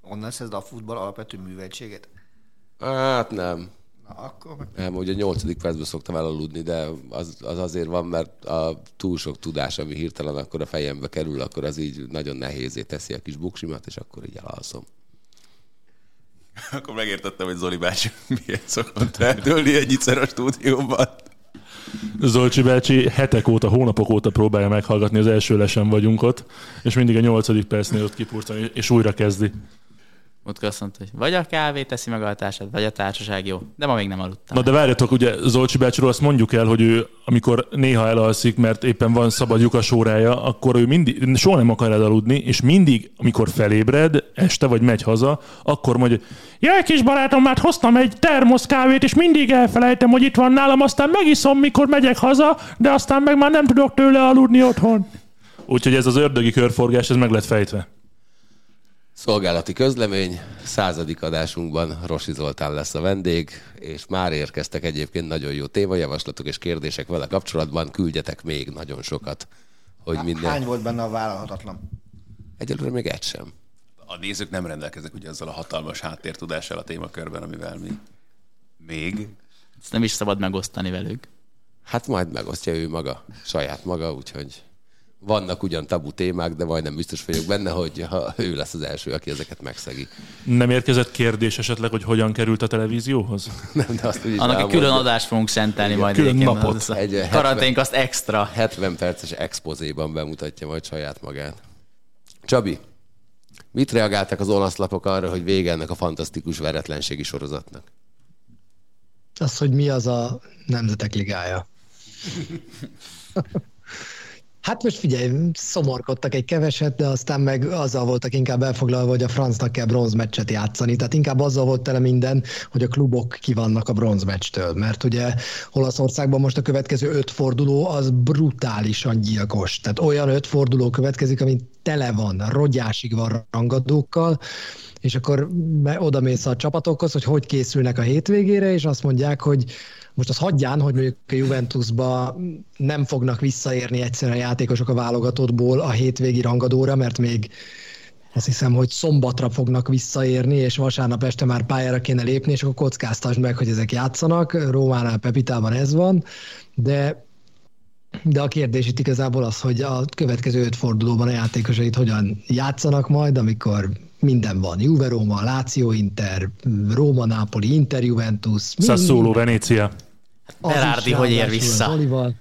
Onnan szezd a futball alapvető műveltséget? Hát nem. Na, akkor meg Nem, ugye a nyolcadik percben szoktam elaludni, de az, az azért van, mert a túl sok tudás, ami hirtelen akkor a fejembe kerül, akkor az így nagyon nehézé teszi a kis buksimat, és akkor így elalszom. Akkor megértettem, hogy Zoli bácsi miért szokott eldőlni egyszer a stúdióban. Zolcsi bácsi hetek óta, hónapok óta próbálja meghallgatni az első lesen vagyunk ott, és mindig a nyolcadik percnél ott kipurtani, és újra kezdi. Múltkor azt mondta, hogy vagy a kávé teszi meg a társad, vagy a társaság jó. De ma még nem aludtam. Na de várjatok, ugye Zolcsi bácsiról azt mondjuk el, hogy ő, amikor néha elalszik, mert éppen van szabad lyukas órája, akkor ő mindig, soha nem akar elaludni, és mindig, amikor felébred, este vagy megy haza, akkor mondja, jaj kis barátom, már hoztam egy termosz kávét, és mindig elfelejtem, hogy itt van nálam, aztán megiszom, mikor megyek haza, de aztán meg már nem tudok tőle aludni otthon. Úgyhogy ez az ördögi körforgás, ez meg lett fejtve. Szolgálati közlemény, századik adásunkban Rosi Zoltán lesz a vendég, és már érkeztek egyébként nagyon jó témajavaslatok és kérdések vele kapcsolatban, küldjetek még nagyon sokat, hogy minden... Hány volt benne a vállalhatatlan? Egyelőre még egy sem. A nézők nem rendelkeznek ugye azzal a hatalmas háttértudással a témakörben, amivel mi még. Ezt nem is szabad megosztani velük. Hát majd megosztja ő maga, saját maga, úgyhogy vannak ugyan tabu témák, de majdnem biztos vagyok benne, hogy ha ő lesz az első, aki ezeket megszegi. Nem érkezett kérdés esetleg, hogy hogyan került a televízióhoz? Nem, de azt Annak egy külön adást fogunk szentelni majd. külön egyébként. napot. Az Egy, eh, Karanténk azt extra. 70 perces expozéban bemutatja majd saját magát. Csabi, mit reagáltak az olasz lapok arra, hogy vége ennek a fantasztikus veretlenségi sorozatnak? Az, hogy mi az a Nemzetek Ligája. Hát most figyelj, szomorkodtak egy keveset, de aztán meg azzal voltak inkább elfoglalva, hogy a francnak kell bronzmeccset játszani. Tehát inkább azzal volt tele minden, hogy a klubok kivannak a bronzmeccstől. Mert ugye Olaszországban most a következő öt forduló az brutálisan gyilkos. Tehát olyan öt forduló következik, ami tele van, rogyásig van rangadókkal, és akkor be- oda mész a csapatokhoz, hogy hogy készülnek a hétvégére, és azt mondják, hogy most az hagyján, hogy mondjuk a Juventusba nem fognak visszaérni egyszerűen a játékosok a válogatottból a hétvégi rangadóra, mert még azt hiszem, hogy szombatra fognak visszaérni, és vasárnap este már pályára kéne lépni, és akkor kockáztasd meg, hogy ezek játszanak. Rómánál, Pepitában ez van, de de a kérdés itt igazából az, hogy a következő öt fordulóban a játékosait hogyan játszanak majd, amikor minden van. Juve, Róma, Láció, Inter, Róma, Napoli, Inter, Juventus. Sassuolo, Venécia. Berardi hogy ér vissza? az Olival.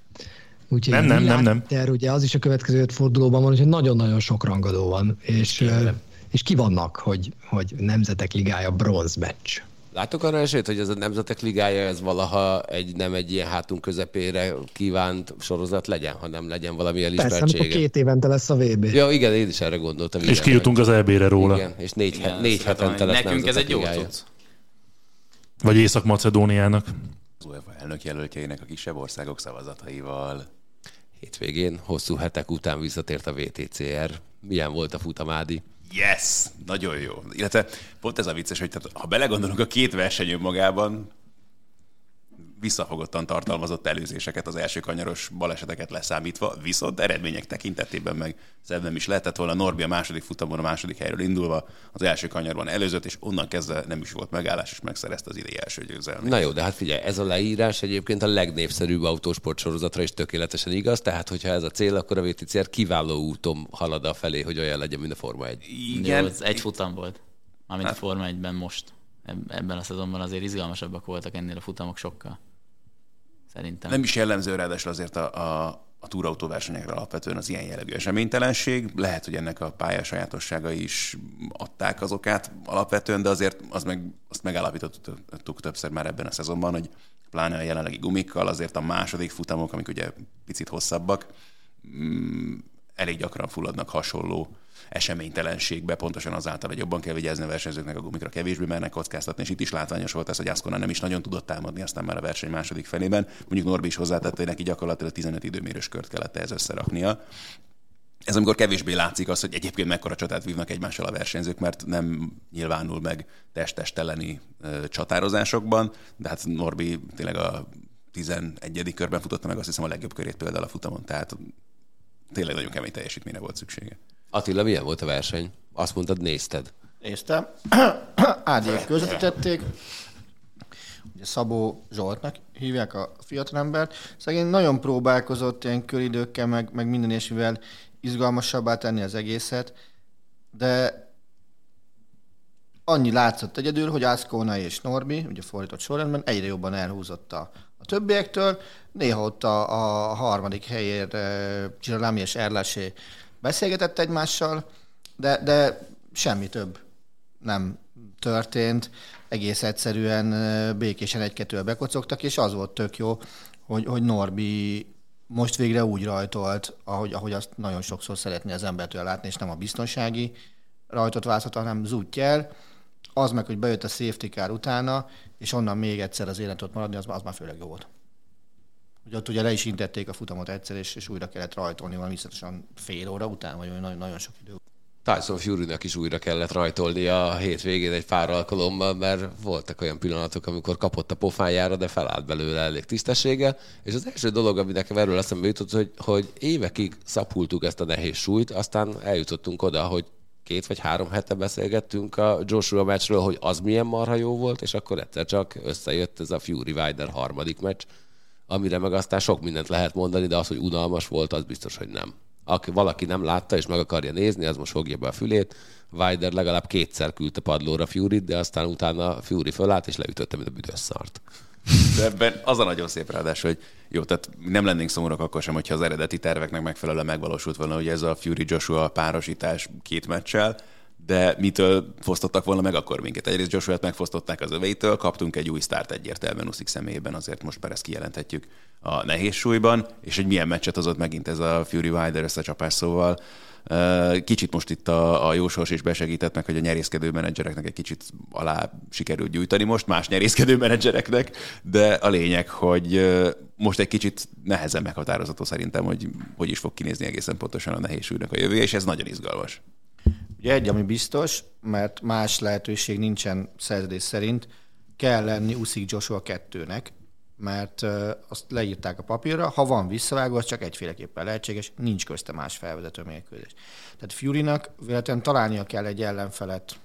Úgyhogy Nem, nem, nem, nem. Inter, ugye az is a következő öt fordulóban van, úgyhogy nagyon-nagyon sok rangadó van, és, ö, és ki vannak, hogy, hogy Nemzetek Ligája bronz meccs. Látok arra esélyt, hogy ez a Nemzetek Ligája, ez valaha egy, nem egy ilyen hátunk közepére kívánt sorozat legyen, hanem legyen valami Persze, amikor elismertsége. két évente lesz a VB. Ja, igen, én is erre gondoltam. És kijutunk az EB-re róla. Igen, és négy, Igen, Igen, négy hetente lesz. Nekünk ez egy jó cucc. Vagy Észak-Macedóniának. Az UEFA elnök jelöltjeinek a kisebb országok szavazataival. Hétvégén, hosszú hetek után visszatért a VTCR. Milyen volt a futamádi? Yes! Nagyon jó. Illetve pont ez a vicces, hogy tehát, ha belegondolunk a két verseny önmagában, visszafogottan tartalmazott előzéseket, az első kanyaros baleseteket leszámítva, viszont eredmények tekintetében meg szebb nem is lehetett volna. Norbi a második futamon a második helyről indulva az első kanyarban előzött, és onnan kezdve nem is volt megállás, és megszerezte az idei első győzelmét. Na jó, de hát figyelj, ez a leírás egyébként a legnépszerűbb autósport sorozatra is tökéletesen igaz, tehát hogyha ez a cél, akkor a VTCR kiváló úton halad a felé, hogy olyan legyen, mint a Forma 1. Igen. Jó, ez egy futam volt. Amit a Forma 1-ben most. Eb- Ebben a szezonban azért izgalmasabbak voltak ennél a futamok sokkal. Szerintem. Nem is jellemző ráadásul azért a, a, a túrautóversenyekre alapvetően az ilyen jellegű eseménytelenség. Lehet, hogy ennek a pálya sajátosságai is adták az okát alapvetően, de azért az meg, azt megállapítottuk többször már ebben a szezonban, hogy pláne a jelenlegi gumikkal azért a második futamok, amik ugye picit hosszabbak, mm, elég gyakran fulladnak hasonló eseménytelenségbe, pontosan azáltal, hogy jobban kell vigyázni a versenyzőknek, a gumikra kevésbé mernek kockáztatni, és itt is látványos volt ez, hogy Ascona nem is nagyon tudott támadni aztán már a verseny második felében. Mondjuk Norbi is hozzátette, hogy neki gyakorlatilag 15 időmérős kört kellett ehhez összeraknia. Ez amikor kevésbé látszik az, hogy egyébként mekkora csatát vívnak egymással a versenyzők, mert nem nyilvánul meg test-test elleni csatározásokban, de hát Norbi tényleg a 11. körben futotta meg azt hiszem a legjobb körét például a futamon, tehát tényleg nagyon kemény teljesítményre volt szüksége. Attila, milyen volt a verseny? Azt mondtad, nézted. Néztem. Ádiék közvetítették. Ugye Szabó Zsoltnak hívják a fiatalembert. Szegény nagyon próbálkozott ilyen köridőkkel, meg, meg minden ilyesmivel izgalmasabbá tenni az egészet, de annyi látszott egyedül, hogy Ascona és Norbi, ugye fordított sorrendben, egyre jobban elhúzott a, a többiektől. Néha ott a, a harmadik helyért Girolami és Erlásé beszélgetett egymással, de, de semmi több nem történt. Egész egyszerűen békésen egy-kettővel bekocogtak, és az volt tök jó, hogy, hogy Norbi most végre úgy rajtolt, ahogy, ahogy azt nagyon sokszor szeretné az embertől látni, és nem a biztonsági rajtot választott, hanem zútjel. Az meg, hogy bejött a safety car utána, és onnan még egyszer az élet ott maradni, az, az már főleg jó volt. Ugye ott ugye le is intették a futamot egyszer, és, és újra kellett rajtolni valami viszontosan fél óra után, vagy nagyon, nagyon sok idő. Tyson fury is újra kellett rajtolni a hétvégén egy pár alkalommal, mert voltak olyan pillanatok, amikor kapott a pofájára, de felállt belőle elég tisztessége. És az első dolog, ami nekem erről eszembe jutott, hogy, hogy évekig szapultuk ezt a nehéz súlyt, aztán eljutottunk oda, hogy két vagy három hete beszélgettünk a Joshua meccsről, hogy az milyen marha jó volt, és akkor egyszer csak összejött ez a Fury Wilder harmadik meccs, amire meg aztán sok mindent lehet mondani, de az, hogy unalmas volt, az biztos, hogy nem. Aki valaki nem látta és meg akarja nézni, az most fogja be a fülét. Weider legalább kétszer küldte padlóra fury de aztán utána Fury fölállt és leütötte, mint a büdös szart. De ebben az a nagyon szép ráadás, hogy jó, tehát nem lennénk szomorúak akkor sem, hogyha az eredeti terveknek megfelelően megvalósult volna, hogy ez a Fury Joshua párosítás két meccsel, de mitől fosztottak volna meg akkor minket? Egyrészt joshua megfosztották az öveitől, kaptunk egy új sztárt egyértelműen Uszik személyében, azért most már ezt kijelenthetjük a nehéz súlyban, és hogy milyen meccset hozott megint ez a Fury Wilder összecsapás, szóval Kicsit most itt a, a jósors is besegített meg, hogy a nyerészkedő menedzsereknek egy kicsit alá sikerült gyújtani most, más nyerészkedő menedzsereknek, de a lényeg, hogy most egy kicsit nehezen meghatározható szerintem, hogy hogy is fog kinézni egészen pontosan a nehéz súlynak a jövője, és ez nagyon izgalmas. Ugye egy, ami biztos, mert más lehetőség nincsen szerződés szerint, kell lenni Uszik Joshua kettőnek, mert azt leírták a papírra, ha van visszavágó, az csak egyféleképpen lehetséges, nincs közte más felvezető mérkőzés. Tehát Fury-nak véletlenül találnia kell egy ellenfelet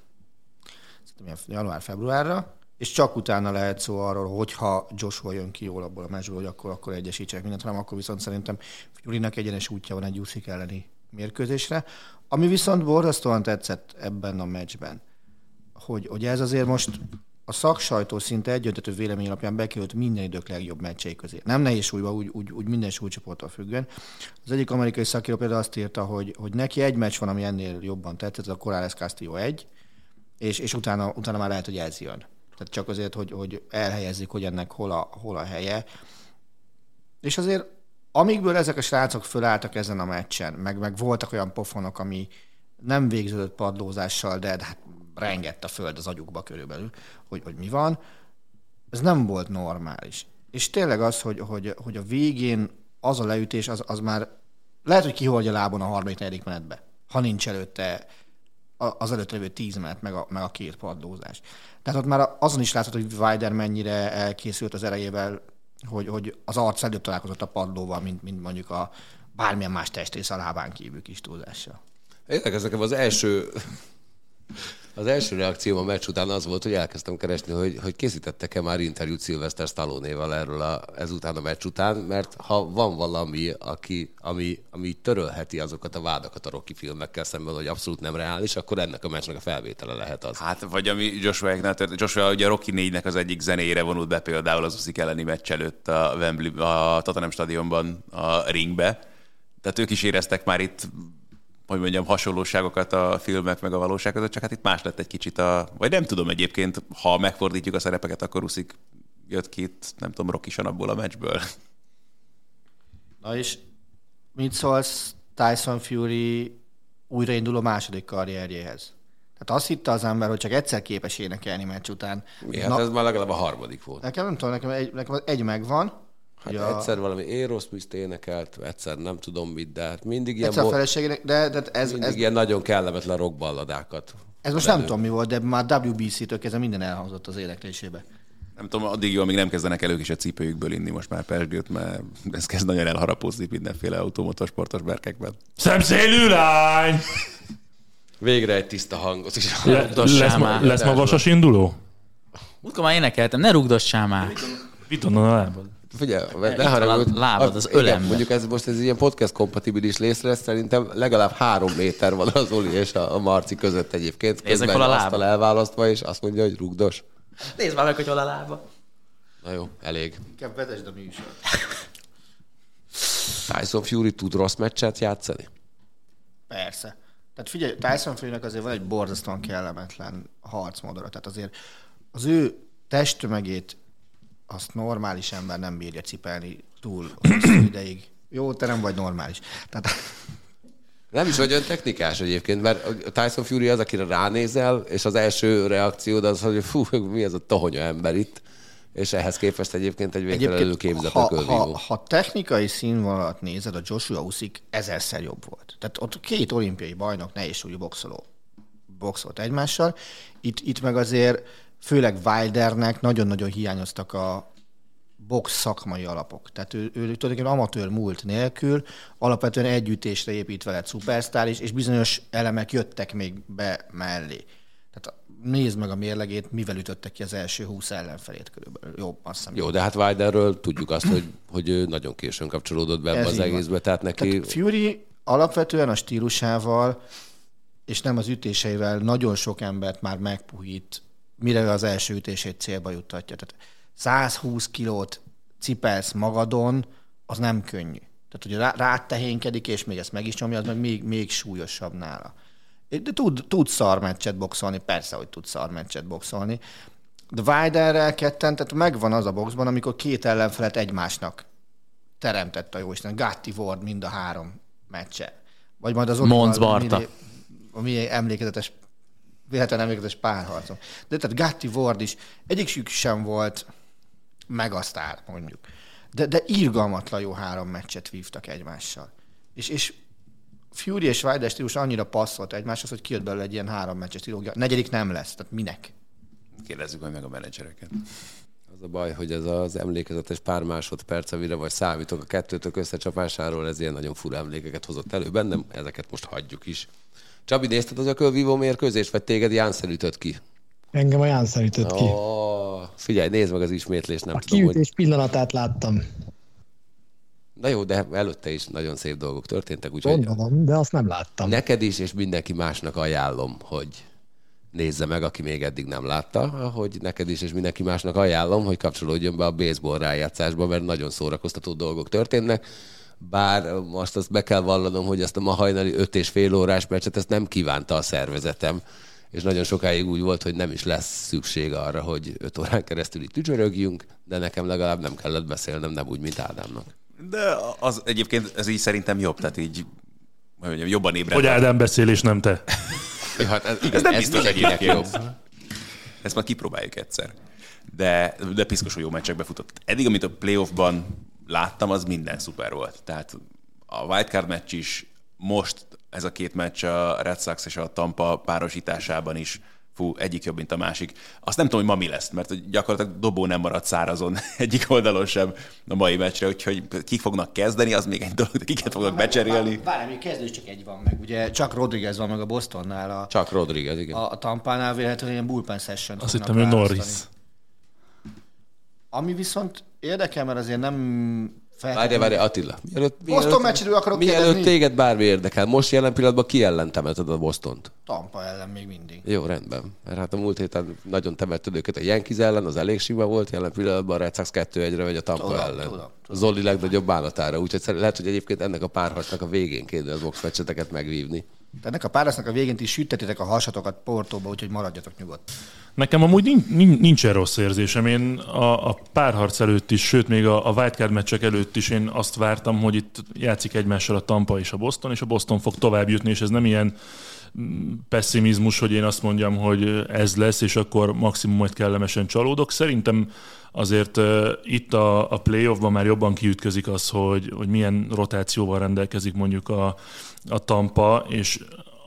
január-februárra, és csak utána lehet szó arról, hogyha Joshua jön ki jól abból a meccsből, hogy akkor, akkor egyesítsek mindent, hanem akkor viszont szerintem Furynak egyenes útja van egy Usyk elleni mérkőzésre. Ami viszont borzasztóan tetszett ebben a meccsben, hogy, hogy ez azért most a szaksajtó szinte egyöntető vélemény alapján bekerült minden idők legjobb meccsei közé. Nem nehéz súlyba, úgy, úgy, úgy minden súlycsoporttól függően. Az egyik amerikai szakíró például azt írta, hogy, hogy neki egy meccs van, ami ennél jobban tett, ez a Corrales Castillo egy, és, és utána, utána már lehet, hogy ez jön. Tehát csak azért, hogy, hogy elhelyezzük, hogy ennek hol a, hol a helye. És azért, amikből ezek a srácok fölálltak ezen a meccsen, meg, meg voltak olyan pofonok, ami nem végződött padlózással, de, de hát rengett a föld az agyukba körülbelül, hogy, hogy mi van. Ez nem volt normális. És tényleg az, hogy, hogy, hogy a végén az a leütés, az, az már lehet, hogy kiholdja lábon a harmadik, negyedik menetbe, ha nincs előtte az előtt lévő tíz menet, meg a, meg a két padlózás. Tehát ott már azon is látható, hogy Weider mennyire elkészült az erejével, hogy, hogy az arc előtt találkozott a padlóval, mint, mint mondjuk a bármilyen más testrész a lábán kívül kis túlzással. Érdekes nekem az első az első reakcióm a meccs után az volt, hogy elkezdtem keresni, hogy, hogy készítettek-e már interjút Sylvester Stallone-val erről a, ezután a meccs után, mert ha van valami, aki, ami, ami törölheti azokat a vádakat a Rocky filmekkel szemben, hogy abszolút nem reális, akkor ennek a meccsnek a felvétele lehet az. Hát, vagy ami Joshua-éknál történt. Joshua ugye a Rocky 4-nek az egyik zenéjére vonult be például az Uszik elleni meccs előtt a Wembley, a Tottenham stadionban a ringbe. Tehát ők is éreztek már itt hogy mondjam, hasonlóságokat a filmek meg a valóság között, csak hát itt más lett egy kicsit a... Vagy nem tudom egyébként, ha megfordítjuk a szerepeket, akkor Uszik jött ki itt, nem tudom, rokisan abból a meccsből. Na és mit szólsz Tyson Fury újrainduló második karrierjéhez. Tehát azt hitte az ember, hogy csak egyszer képes énekelni meccs után. Mi? Hát ez már legalább a harmadik volt. Nekem nem tudom, nekem egy, nekem egy megvan. Hát hogy a- egyszer valami Aerosmith énekelt, egyszer nem tudom mit, de hát mindig ilyen, egyszer a feleségének, de, de ez, mindig ez, ilyen nagyon kellemetlen rockballadákat. ez most nem tudom mi volt, de már WBC-től kezdve minden elhangzott az éneklésébe. Nem tudom, addig jó, amíg nem kezdenek elők is a cipőjükből inni most már persgőt, mert ez kezd nagyon elharapozni mindenféle automotorsportos berkekben. Szemszélű lány! Végre egy tiszta hangot is. Le, lesz, ma, lesz ma vasas induló? Múltkor már énekeltem, ne rugdossál már. Mit onnan a lábad? Figyelj, ne haragudj. a lábad az ölembe. Mondjuk ez most ez ilyen podcast kompatibilis rész lesz, szerintem legalább három méter van az Oli és a, a Marci között egyébként. Nézzek hol a lába. elválasztva, és azt mondja, hogy rugdos. Nézd már meg, hogy hol a lába. Na jó, elég. Inkább vezesd a műsor. Tyson Fury tud rossz meccset játszani? Persze. Tehát figyelj, Tyson Fury-nek azért van egy borzasztóan kellemetlen harcmodora. Tehát azért az ő testtömegét azt normális ember nem bírja cipelni túl hosszú ideig. Jó, te nem vagy normális. Tehát Nem is vagy olyan technikás egyébként, mert a Tyson Fury az, akire ránézel, és az első reakciód az, hogy fú, mi ez a tohonya ember itt, és ehhez képest egyébként egy végtelenül képzett ha, ha, ha, technikai színvonalat nézed, a Joshua Usyk ezerszer jobb volt. Tehát ott két olimpiai bajnok nehézsúlyú boxoló boxolt egymással. Itt, itt meg azért főleg Wildernek nagyon-nagyon hiányoztak a box szakmai alapok. Tehát ő, ő tulajdonképpen amatőr múlt nélkül, alapvetően együttésre építve lett szupersztár, és, és bizonyos elemek jöttek még be mellé. Tehát nézd meg a mérlegét, mivel ütöttek ki az első 20 ellenfelét körülbelül. Jó, azt hiszem. Jó, de hát Wilderről tudjuk azt, hogy, hogy nagyon későn kapcsolódott be Ez az van. egészbe, tehát neki... Tehát Fury alapvetően a stílusával és nem az ütéseivel nagyon sok embert már megpuhít, mire az első ütését célba juttatja. Tehát 120 kilót cipelsz magadon, az nem könnyű. Tehát, hogy rá, rátehénkedik, és még ezt meg is nyomja, az meg még, még súlyosabb nála. De tud, tud szarmeccset boxolni, persze, hogy tud szarmeccset boxolni. De Wilderrel ketten, tehát megvan az a boxban, amikor két ellenfelet egymásnak teremtett a jóisten. Gatti Ward mind a három meccse. Vagy majd az Olival Barta. minél- A mi emlékezetes, véletlen emlékezetes párharcom. De tehát Gatti Ward is, egyikük sem volt megasztár, mondjuk. De, de írgalmatlan jó három meccset vívtak egymással. És, és Fury és Wilder stílus annyira passzolt egymáshoz, hogy kijött belőle egy ilyen három meccses trilógia. Negyedik nem lesz, tehát minek? Kérdezzük majd meg a menedzsereket. Az a baj, hogy ez az emlékezetes pár másodperc, amire vagy számítok a kettőtök összecsapásáról, ez ilyen nagyon fura emlékeket hozott elő bennem, ezeket most hagyjuk is. Csabi, nézted az ökölvívó mérkőzést, vagy téged Jánszер ütött ki? Engem a Jánszár ütött ki. Oh, figyelj, nézd meg az ismétlést, nem A tudom, hogy... kiütés pillanatát láttam. Na jó, de előtte is nagyon szép dolgok történtek, úgyhogy Gondolom, de azt nem láttam. neked is, és mindenki másnak ajánlom, hogy nézze meg, aki még eddig nem látta, hogy neked is, és mindenki másnak ajánlom, hogy kapcsolódjon be a baseball rájátszásba, mert nagyon szórakoztató dolgok történnek. Bár most azt be kell vallanom, hogy ezt a ma hajnali öt és fél órás meccset, ezt nem kívánta a szervezetem, és nagyon sokáig úgy volt, hogy nem is lesz szükség arra, hogy öt órán keresztül itt ücsörögjünk, de nekem legalább nem kellett beszélnem, nem úgy, mint Ádámnak. De az egyébként ez így szerintem jobb, tehát így hogy mondjam, jobban Hogy ébredve. Ádám beszél, és nem te. Ja, hát ez, igen, nem ez biztos egyébként. jobb. Ezt majd kipróbáljuk egyszer. De, de piszkosul jó meccsekbe futott. Eddig, amit a playoffban láttam, az minden szuper volt. Tehát a wildcard meccs is, most ez a két meccs a Red Sox és a Tampa párosításában is fú, egyik jobb, mint a másik. Azt nem tudom, hogy ma mi lesz, mert gyakorlatilag dobó nem maradt szárazon egyik oldalon sem a mai meccsre, úgyhogy kik fognak kezdeni, az még egy dolog, de kiket fognak becserélni. Várj, még kezdő csak egy van meg. Ugye csak Rodriguez van meg a Bostonnál, a, Csak Rodriguez, igen. a, a Tampánál véletlenül ilyen bullpen session Azt hittem, hogy Norris. Ami viszont érdekel, mert azért nem Várj, várj, Attila. Mielőtt, Boston meccsről akarok mielőtt kérdezni. téged bármi érdekel, most jelen pillanatban ki ellen temeted a Bostont? Tampa ellen még mindig. Jó, rendben. Mert hát a múlt héten nagyon temetted őket a Yankees ellen, az elég sima volt, jelen pillanatban a Red Sox 2-1-re vagy a Tampa Tudom, ellen. tudom, Zoli legnagyobb bánatára, úgyhogy lehet, hogy egyébként ennek a párharcnak a végén kéne az box meccseteket megvívni. Ennek a párasznak a végén is süttetitek a hasatokat Portóba, úgyhogy maradjatok nyugodt. Nekem amúgy nincs, nincs, nincsen rossz érzésem. Én a, a párharc előtt is, sőt még a, a wildcard meccsek előtt is én azt vártam, hogy itt játszik egymással a Tampa és a Boston, és a Boston fog tovább jutni, és ez nem ilyen pessimizmus, hogy én azt mondjam, hogy ez lesz, és akkor maximum majd kellemesen csalódok. Szerintem azért itt a, a playoffban már jobban kiütközik az, hogy, hogy milyen rotációval rendelkezik mondjuk a, a Tampa, és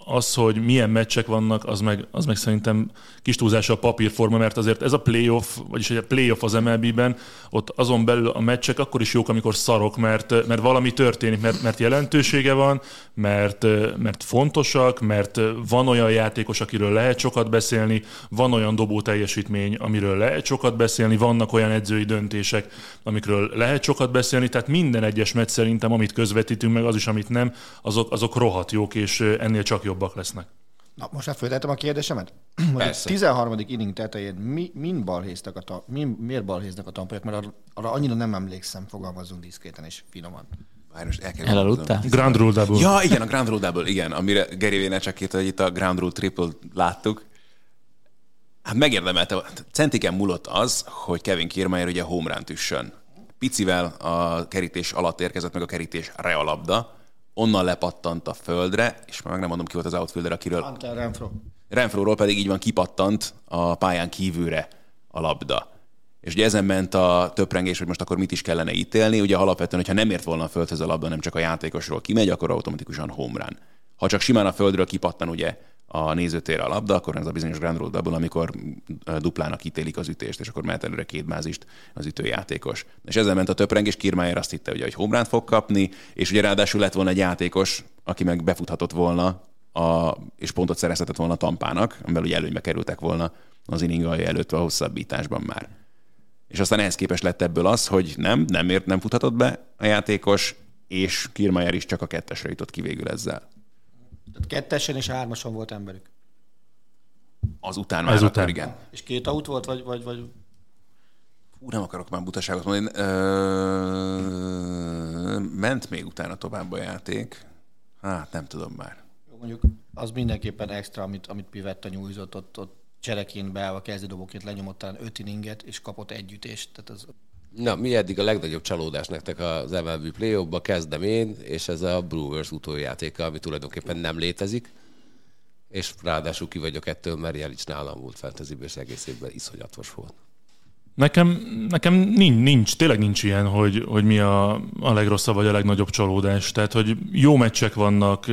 az, hogy milyen meccsek vannak, az meg, az meg szerintem kis túlzása a papírforma, mert azért ez a playoff, vagyis a playoff az MLB-ben, ott azon belül a meccsek akkor is jók, amikor szarok, mert, mert valami történik, mert, mert jelentősége van, mert, mert fontosak, mert van olyan játékos, akiről lehet sokat beszélni, van olyan dobó teljesítmény, amiről lehet sokat beszélni, vannak olyan edzői döntések, amikről lehet sokat beszélni, tehát minden egyes meccs szerintem, amit közvetítünk, meg az is, amit nem, azok, azok rohadt jók, és ennél csak jobbak lesznek. Na, most már föltettem a kérdésemet? Hogy a 13. inning tetején mi, min balhéztak a, ta, min, miért balhéznak a tampaiak? Mert arra, arra annyira nem emlékszem, fogalmazunk diszkréten és finoman. Várj, most el kell Elaludtál? Grand Rule Double. Ja, igen, a Ground Rule Double, igen, amire Gary Vaynerchuk hogy itt a Ground Rule Triple láttuk. Hát megérdemelte, centiken múlott az, hogy Kevin Kiermaier ugye home run üssön. Picivel a kerítés alatt érkezett meg a kerítés realabda, onnan lepattant a földre, és már meg nem mondom ki volt az outfielder, akiről Hunter Renfro. Renfróról pedig így van kipattant a pályán kívülre a labda. És ugye ezen ment a töprengés, hogy most akkor mit is kellene ítélni. Ugye alapvetően, hogyha nem ért volna a földhöz a labda, nem csak a játékosról kimegy, akkor automatikusan home run. Ha csak simán a földről kipattan ugye a nézőtérre a labda, akkor ez a bizonyos Grand Roll Double, amikor duplának ítélik az ütést, és akkor mehet előre két bázist az ütőjátékos. És ezzel ment a töprengés, Kiermaier azt hitte, ugye, hogy home run fog kapni, és ugye ráadásul lett volna egy játékos, aki meg befuthatott volna, a, és pontot szerezhetett volna a tampának, amivel ugye előnybe kerültek volna az inning előtt a hosszabbításban már. És aztán ehhez képest lett ebből az, hogy nem, nem ért, nem futhatott be a játékos, és Kiermaier is csak a kettesre jutott ki végül ezzel. Tehát kettesen és hármason volt emberük. Azután már Azután. akkor igen. És két aut volt, vagy, vagy, vagy Fú, nem akarok már butaságot mondani. Ö, ment még utána tovább a játék. Hát nem tudom már. Jó, mondjuk az mindenképpen extra, amit, amit Pivetta nyújzott, ott, ott csereként beállva kezdődobóként lenyomott talán öt inninget, és kapott egy ütést. Tehát az, Na, mi eddig a legnagyobb csalódás nektek az MLB play ba kezdem én, és ez a Brewers utójátéka, ami tulajdonképpen nem létezik, és ráadásul ki vagyok ettől, mert Jelic nálam volt fantasyben, és egész évben iszonyatos volt. Nekem, nekem nincs, nincs, tényleg nincs ilyen, hogy, hogy mi a, a legrosszabb vagy a legnagyobb csalódás. Tehát, hogy jó meccsek vannak,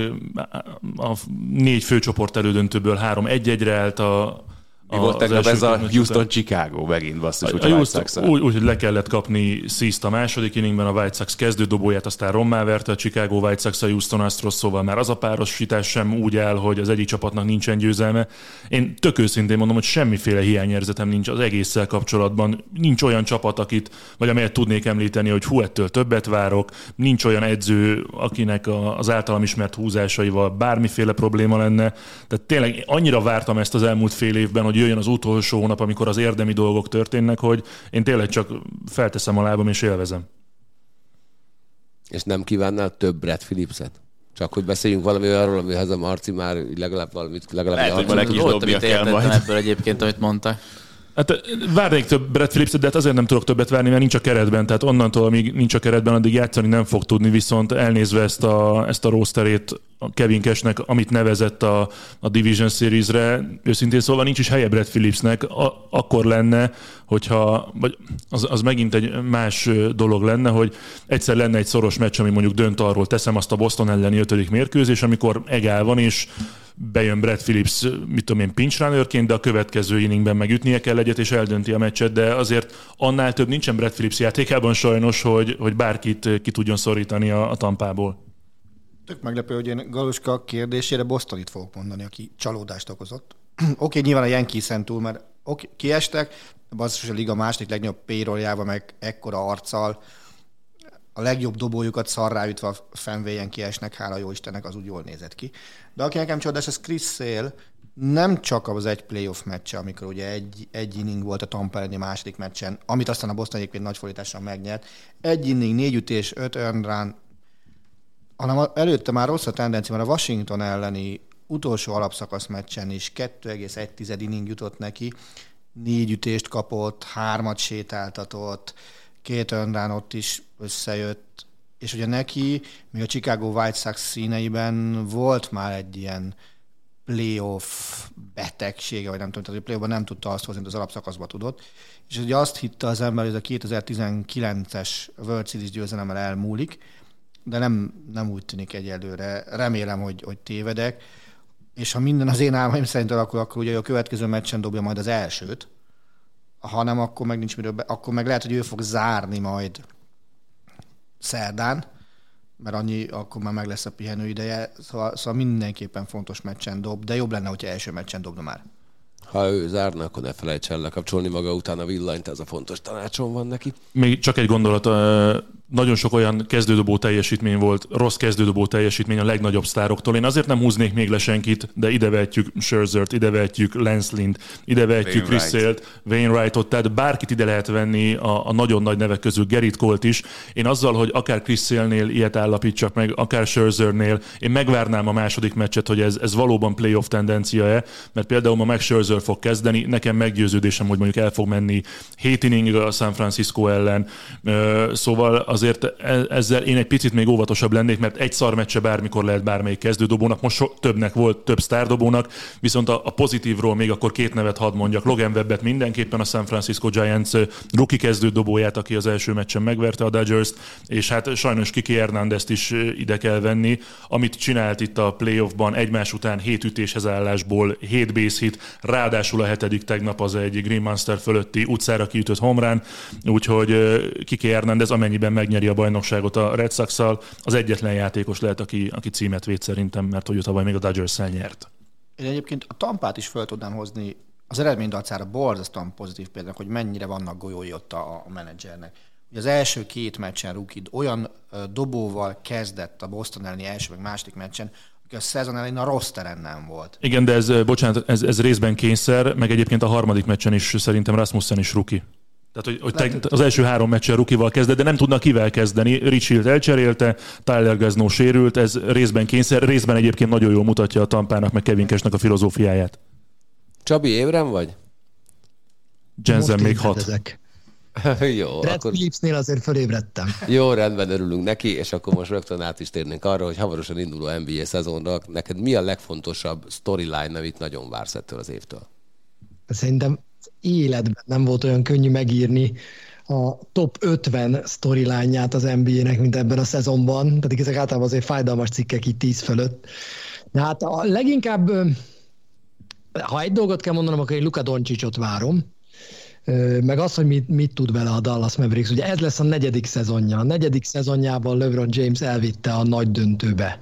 a négy főcsoport elődöntőből három egy-egyre állt a, Mi volt tegnap ez a Houston. Chicago megint basszus, A hogy a Houston, úgy, úgy, hogy le kellett kapni Sziszt a második inningben, a White Sox kezdődobóját, aztán rommá verte a Chicago White Sox a Houston Astros, szóval már az a párosítás sem úgy áll, hogy az egyik csapatnak nincsen győzelme. Én tök őszintén mondom, hogy semmiféle hiányérzetem nincs az egésszel kapcsolatban. Nincs olyan csapat, akit, vagy amelyet tudnék említeni, hogy hú, ettől többet várok. Nincs olyan edző, akinek az általam ismert húzásaival bármiféle probléma lenne. Tehát tényleg annyira vártam ezt az elmúlt fél évben, hogy jöjjön az utolsó hónap, amikor az érdemi dolgok történnek, hogy én tényleg csak felteszem a lábam és élvezem. És nem kívánnál több Brad Phillipset? Csak hogy beszéljünk valami arról, amihez a Marci már legalább valamit, legalább Lehet, egy hogy ma neki is dobnia kell majd. ebből egyébként, amit mondtak. Hát várnék több Brad Phillips, de hát azért nem tudok többet várni, mert nincs a keretben. Tehát onnantól, amíg nincs a keretben, addig játszani nem fog tudni, viszont elnézve ezt a, ezt a rosterét Kevin Cashnek, amit nevezett a, a Division Series-re, őszintén szólva nincs is helye Brad Phillipsnek, a, akkor lenne, hogyha, vagy az, az megint egy más dolog lenne, hogy egyszer lenne egy szoros meccs, ami mondjuk dönt arról, teszem azt a Boston elleni ötödik mérkőzés, amikor egál van, és bejön Brad Phillips, mit tudom én, pinch runnerként, de a következő inningben megütnie kell egyet, és eldönti a meccset, de azért annál több nincsen Brad Phillips játékában sajnos, hogy, hogy bárkit ki tudjon szorítani a, a tampából. Tök meglepő, hogy én Galuska kérdésére Bostonit fogok mondani, aki csalódást okozott. Oké, okay, nyilván a Yankees-en túl, mert okay, kiestek, basszus a liga második legnagyobb payroll meg ekkora arccal, a legjobb dobójukat szarráütve a fenvéjen kiesnek, hála jó Istennek, az úgy jól nézett ki. De aki nekem csodás, az Chris Sale, nem csak az egy playoff meccse, amikor ugye egy, egy inning volt a Tampa elleni második meccsen, amit aztán a Boston egyébként nagy fordítással megnyert. Egy inning, négy ütés, öt run, hanem előtte már rossz a tendencia, mert a Washington elleni utolsó alapszakasz meccsen is 2,1 inning jutott neki, négy ütést kapott, hármat sétáltatott, két önrán ott is összejött, és ugye neki, még a Chicago White Sox színeiben volt már egy ilyen playoff betegsége, vagy nem tudom, tehát a playoffban nem tudta azt hozni, amit az alapszakaszba tudott. És ugye azt hitte az ember, hogy ez a 2019-es World Series győzelemmel elmúlik, de nem, nem úgy tűnik egyelőre. Remélem, hogy, hogy tévedek. És ha minden az én álmaim szerint alakul, akkor ugye a következő meccsen dobja majd az elsőt, ha nem, akkor meg nincs miről, be, akkor meg lehet, hogy ő fog zárni majd szerdán, mert annyi, akkor már meg lesz a pihenő ideje, szóval, szóval mindenképpen fontos meccsen dob, de jobb lenne, hogyha első meccsen dobna már. Ha ő zárna, akkor ne felejts el lekapcsolni maga után a villanyt, ez a fontos tanácsom van neki. Még csak egy gondolat, nagyon sok olyan kezdődobó teljesítmény volt, rossz kezdődobó teljesítmény a legnagyobb sztároktól. Én azért nem húznék még le senkit, de ide vehetjük Scherzert, ide vehetjük Lance Lind, ide vehetjük Chris. Sale-t, Wainwrightot, tehát bárkit ide lehet venni a, a nagyon nagy nevek közül, Gerrit Colt is. Én azzal, hogy akár Chris Sale-nél ilyet állapítsak meg, akár Scherzernél, én megvárnám a második meccset, hogy ez, ez valóban playoff tendencia-e, mert például ma meg Scherzer fog kezdeni, nekem meggyőződésem, hogy mondjuk el fog menni 7 inning a San Francisco ellen, szóval azért e- ezzel én egy picit még óvatosabb lennék, mert egy szar meccse bármikor lehet bármelyik kezdődobónak, most so, többnek volt, több sztárdobónak, viszont a, a pozitívról még akkor két nevet hadd mondjak. Logan Webbet mindenképpen a San Francisco Giants rookie kezdődobóját, aki az első meccsen megverte a Dodgers-t, és hát sajnos Kiki Hernandez-t is ide kell venni, amit csinált itt a playoffban egymás után hét ütéshez állásból, hét base hit, ráadásul a hetedik tegnap az egy Green Monster fölötti utcára kiütött homrán, úgyhogy Kiki Hernandez amennyiben megnyeri a bajnokságot a Red sox az egyetlen játékos lehet, aki, aki címet véd szerintem, mert hogy ő tavaly még a dodgers nyert. Én egyébként a tampát is fel tudnám hozni az eredmény dacára borzasztóan pozitív például, hogy mennyire vannak golyói ott a, a menedzsernek. Ugye az első két meccsen Rukid olyan dobóval kezdett a Boston elleni első meg második meccsen, a szezon elején a rossz terem nem volt. Igen, de ez, bocsánat, ez, ez részben kényszer, meg egyébként a harmadik meccsen is szerintem Rasmussen is ruki. Tehát, hogy, hogy Lehet, te, az első három meccsen rukival kezdett, de nem tudnak kivel kezdeni. Rich Hill elcserélte, Tyler Gazno sérült, ez részben kényszer, részben egyébként nagyon jól mutatja a Tampának, meg Kevin Cashnek a filozófiáját. Csabi, ébren vagy? Jensen még hat. ébredezek. jó, Red akkor Phillipsnél azért fölébredtem. jó, rendben örülünk neki, és akkor most rögtön át is térnénk arra, hogy hamarosan induló NBA szezonra neked mi a legfontosabb storyline, amit nagyon vársz ettől az évtől? Szerintem életben nem volt olyan könnyű megírni a top 50 storyline-ját az NBA-nek, mint ebben a szezonban, pedig ezek általában azért fájdalmas cikkek itt 10 fölött. De hát a leginkább, ha egy dolgot kell mondanom, akkor én Luka Doncsicsot várom, meg az, hogy mit, mit tud vele a Dallas Mavericks. Ugye ez lesz a negyedik szezonja. A negyedik szezonjában LeBron James elvitte a nagy döntőbe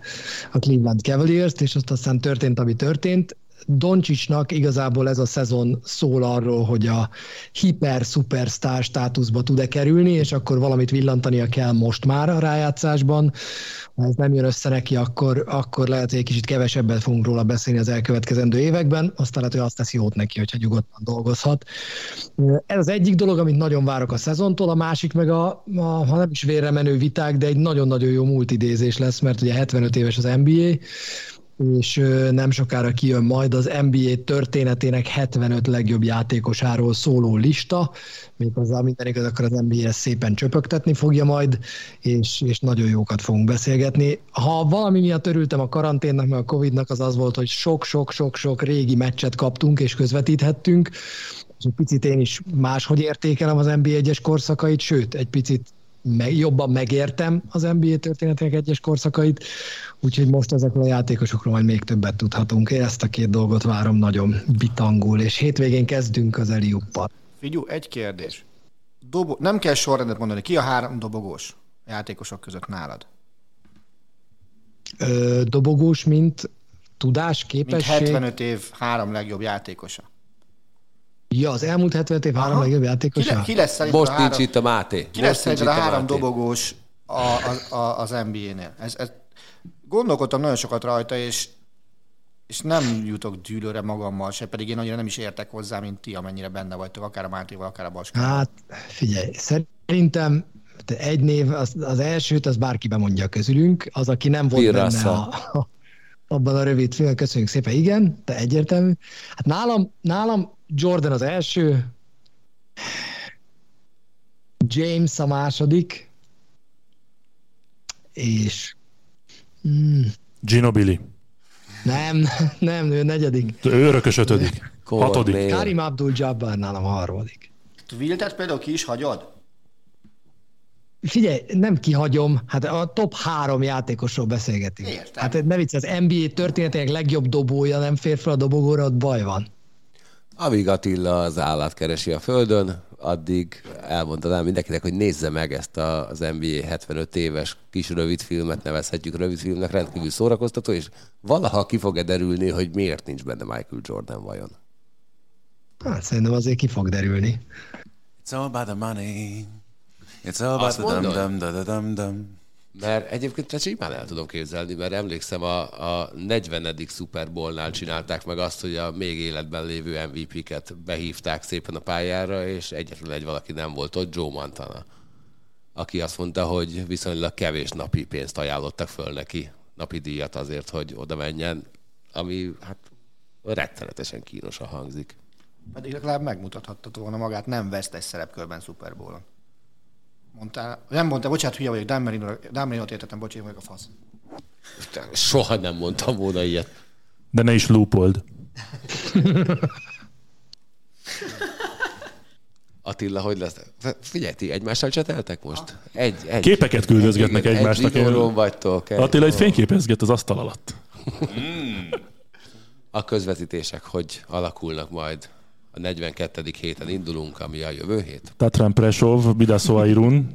a Cleveland Cavaliers-t, és ott aztán történt, ami történt. Doncsicsnak igazából ez a szezon szól arról, hogy a hiper-szupersztár státuszba tud-e kerülni, és akkor valamit villantania kell most már a rájátszásban. Ha ez nem jön össze neki, akkor, akkor lehet, hogy egy kicsit kevesebbet fogunk róla beszélni az elkövetkezendő években, aztán lehet, hogy azt teszi jót neki, hogyha nyugodtan dolgozhat. Ez az egyik dolog, amit nagyon várok a szezontól, a másik meg a, a ha nem is vérre menő viták, de egy nagyon-nagyon jó multidézés lesz, mert ugye 75 éves az NBA, és nem sokára kijön majd az NBA történetének 75 legjobb játékosáról szóló lista, méghozzá minden igaz, akkor az NBA ezt szépen csöpögtetni fogja majd, és, és nagyon jókat fogunk beszélgetni. Ha valami miatt örültem a karanténnak, meg a Covidnak, az az volt, hogy sok-sok-sok-sok régi meccset kaptunk és közvetíthettünk, és egy picit én is máshogy értékelem az NBA egyes korszakait, sőt, egy picit meg, jobban megértem az NBA történetének egyes korszakait, úgyhogy most ezekről a játékosokról majd még többet tudhatunk. Én ezt a két dolgot várom nagyon bitangul, és hétvégén kezdünk az Eliuppal. Figyú, egy kérdés. Dobo- nem kell sorrendet mondani. Ki a három dobogós játékosok között nálad? Ö, dobogós, mint tudás, Mint képesség. 75 év három legjobb játékosa. Ja, az elmúlt 75 év három legjobb játékosa? ki lesz Most a három, nincs itt a Máté. ki Most lesz a három Máté. dobogós a, a, a, az NBA-nél? Ez, ez, gondolkodtam nagyon sokat rajta, és és nem jutok dűlőre magammal se, pedig én annyira nem is értek hozzá, mint ti, amennyire benne vagytok, akár a Mátéval, akár a Baskával. Hát figyelj, szerintem egy név, az, az elsőt, az bárki bemondja közülünk, az, aki nem volt Bill benne Russell. a, abban a rövid filmben, köszönjük szépen, igen, de egyértelmű. Hát nálam, nálam Jordan az első, James a második, és hmm, Ginobili. nem, nem, ő negyedik. Ő örökös ötödik. Courtney. Hatodik. Karim Abdul-Jabbar nálam a harmadik. Wiltet például ki is hagyod? Figyelj, nem kihagyom, hát a top három játékosról beszélgetünk. Értem. Hát ne vicc, az NBA történetének legjobb dobója nem fér fel a dobogóra, ott baj van. Amíg Attila az állat keresi a földön, addig elmondanám mindenkinek, hogy nézze meg ezt a- az NBA 75 éves kis rövid filmet, nevezhetjük rövid filmnek, rendkívül szórakoztató, és valaha ki fog-e derülni, hogy miért nincs benne Michael Jordan vajon. Hát szerintem azért ki fog derülni. It's all about the money. It's all about the dum dum da da dum dum. Mert egyébként ezt simán el tudom képzelni, mert emlékszem a, a 40. Super Bowl-nál csinálták meg azt, hogy a még életben lévő MVP-ket behívták szépen a pályára, és egyetlen egy valaki nem volt ott, Joe Montana, aki azt mondta, hogy viszonylag kevés napi pénzt ajánlottak föl neki, napi díjat azért, hogy oda menjen, ami hát rettenetesen kínosan hangzik. Pedig legalább megmutathatta volna magát nem vesztes szerepkörben Super Bowl-on. Mondtál, nem mondtál, bocsánat, hülye vagyok, Dan Marino- Dan Marino-t értettem, bocs, én vagyok a fasz. Soha nem mondtam volna ilyet. De ne is loopold. Attila, hogy lesz? Figyelj, ti egymással cseteltek most? Egy, egy. Képeket küldözgetnek egy, egymásnak. Egy vagytok. Egy, Attila egy fényképezget az asztal alatt. A közvetítések hogy alakulnak majd? A 42. héten indulunk, ami a jövő hét. Tatran Presov, Bidaszó Irun.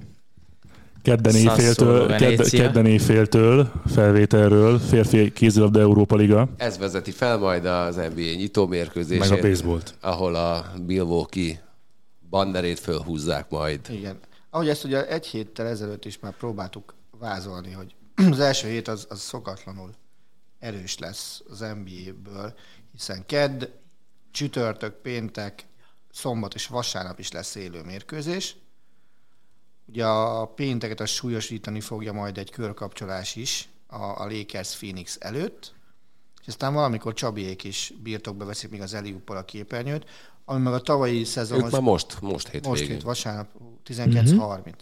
Kedden éjféltől, Venécia. kedden éjféltől felvételről, férfi kézilabda Európa Liga, Ez vezeti fel majd az NBA nyitó mérkőzését. meg a baseballt. Ahol a Milwaukee bannerét fölhúzzák majd. Igen. Ahogy ezt ugye egy héttel ezelőtt is már próbáltuk vázolni, hogy az első hét az, az szokatlanul erős lesz az NBA-ből, hiszen kedd, csütörtök, péntek, szombat és vasárnap is lesz élő mérkőzés. Ugye a pénteket az súlyosítani fogja majd egy körkapcsolás is a, a Lakers Phoenix előtt, és aztán valamikor Csabiék is birtokba veszik még az Eliuppal a képernyőt, ami meg a tavalyi szezon... Ők már most, most Most hétvégén. hét vasárnap 19.30.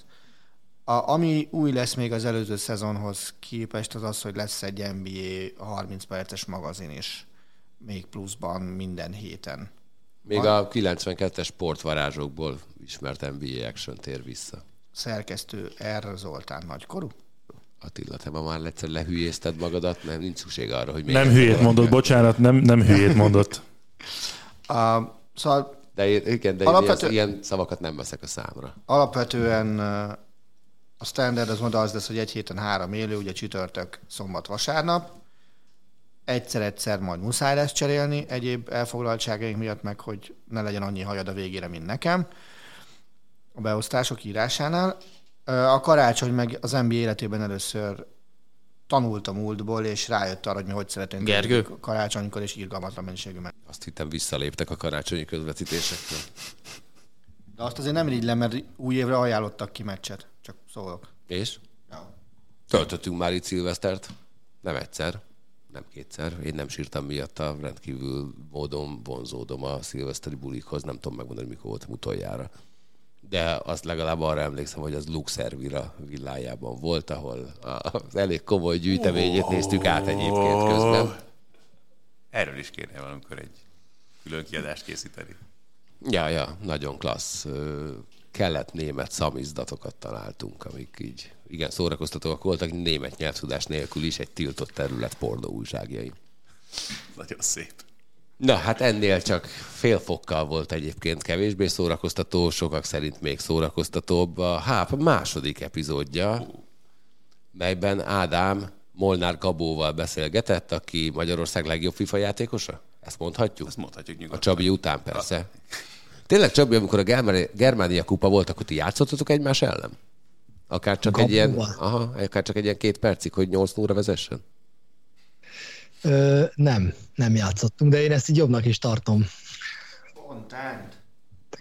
A, ami új lesz még az előző szezonhoz képest, az az, hogy lesz egy NBA 30 perces magazin is, még pluszban minden héten. Még a 92-es sportvarázsokból ismert NBA action tér vissza. Szerkesztő R. Zoltán nagykorú. Attila, te ma már egyszer lehülyézted magadat, mert nincs szükség arra, hogy még Nem hülyét mondott, bocsánat, nem, nem hülyét mondott. Uh, szóval De én- igen, de én Alapvető- ilyen, ilyen szavakat nem veszek a számra. alapvetően uh, a standard az oda az lesz, hogy egy héten három élő, ugye csütörtök, szombat, vasárnap. Egyszer-egyszer majd muszáj lesz cserélni egyéb elfoglaltságaink miatt, meg hogy ne legyen annyi hajad a végére, mint nekem a beosztások írásánál. A karácsony meg az NBA életében először tanult a múltból, és rájött arra, hogy mi hogy szeretnénk Gergő? karácsonykor, és irgalmatlan mennyiségű meg. Azt hittem visszaléptek a karácsonyi közvetítésektől. De azt azért nem irigylem, mert új évre ajánlottak ki meccset. Csak szólok. És? Ja. Töltöttünk már itt szilvesztert. Nem egyszer, nem kétszer. Én nem sírtam miatta, rendkívül módon vonzódom a szilveszteri bulikhoz. Nem tudom megmondani, mikor voltam utoljára. De azt legalább arra emlékszem, hogy az Luxervira villájában volt, ahol az elég komoly gyűjteményét néztük át egyébként közben. Erről is kéne valamikor egy külön kiadást készíteni. Ja, ja, nagyon klassz. Kelet-német szamizdatokat találtunk, amik így igen szórakoztatóak voltak, német nyelvtudás nélkül is egy tiltott terület pornó újságjain. Nagyon szép. Na, hát ennél csak fél fokkal volt egyébként kevésbé szórakoztató, sokak szerint még szórakoztatóbb a HÁP második epizódja, melyben Ádám Molnár Gabóval beszélgetett, aki Magyarország legjobb FIFA játékosa? Ezt mondhatjuk? Ezt mondhatjuk A nyugodtan. Csabi után persze. Tényleg Csabi, amikor a Germánia kupa volt, akkor ti játszottatok egymás ellen? Akár csak egy ilyen, aha, akár csak egy ilyen két percig, hogy 8 0 vezessen? Ö, nem, nem játszottunk, de én ezt így jobbnak is tartom. Fontánt.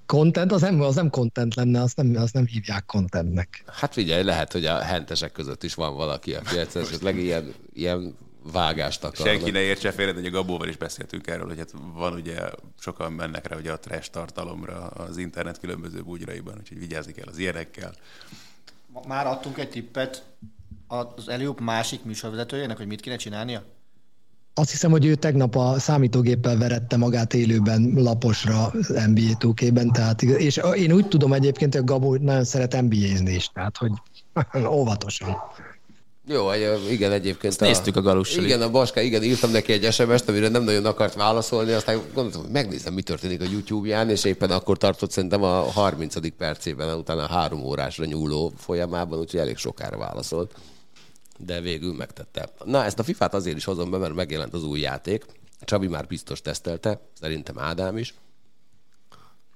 content, az nem, az nem content lenne, azt nem, azt nem hívják contentnek. Hát figyelj, lehet, hogy a hentesek között is van valaki, aki esetleg ilyen, ilyen vágást akar. Senki ne értse félre, hogy a Gabóval is beszéltünk erről, hogy hát van ugye, sokan mennek rá ugye a trash tartalomra az internet különböző bugyraiban, úgyhogy vigyázni kell az ilyenekkel. Már adtunk egy tippet az Eliup másik műsorvezetőjének, hogy mit kéne csinálnia? Azt hiszem, hogy ő tegnap a számítógéppel verette magát élőben laposra NBA 2 tehát, és én úgy tudom egyébként, hogy Gabó nagyon szeret NBA-zni is, tehát hogy óvatosan. Jó, igen, egyébként. Ezt a, néztük a galussal. Igen, a Baska, igen, írtam neki egy SMS-t, amire nem nagyon akart válaszolni, aztán gondoltam, hogy megnézem, mi történik a YouTube-ján, és éppen akkor tartott szerintem a 30. percében, utána a három órásra nyúló folyamában, úgyhogy elég sokára válaszolt. De végül megtette. Na, ezt a FIFA-t azért is hozom be, mert megjelent az új játék. Csabi már biztos tesztelte, szerintem Ádám is.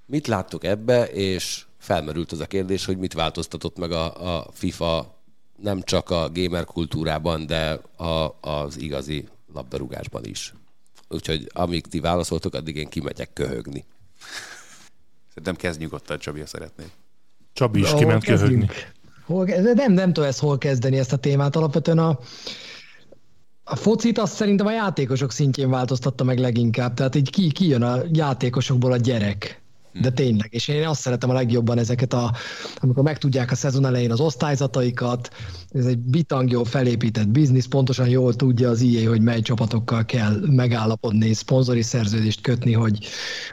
Mit láttuk ebbe, és felmerült az a kérdés, hogy mit változtatott meg a, a FIFA nem csak a gamer kultúrában, de a, az igazi labdarúgásban is. Úgyhogy amíg ti válaszoltok, addig én kimegyek köhögni. Szerintem kezd nyugodtan, Csabi, ha szeretné. Csabi is kiment köhögni. Hol, nem, nem tudom ezt hol kezdeni ezt a témát. Alapvetően a, a focit azt szerintem a játékosok szintjén változtatta meg leginkább. Tehát így ki, ki jön a játékosokból a gyerek. De tényleg, és én azt szeretem a legjobban ezeket, a, amikor megtudják a szezon elején az osztályzataikat, ez egy bitang jó felépített biznisz, pontosan jól tudja az IE, hogy mely csapatokkal kell megállapodni, szponzori szerződést kötni, hogy,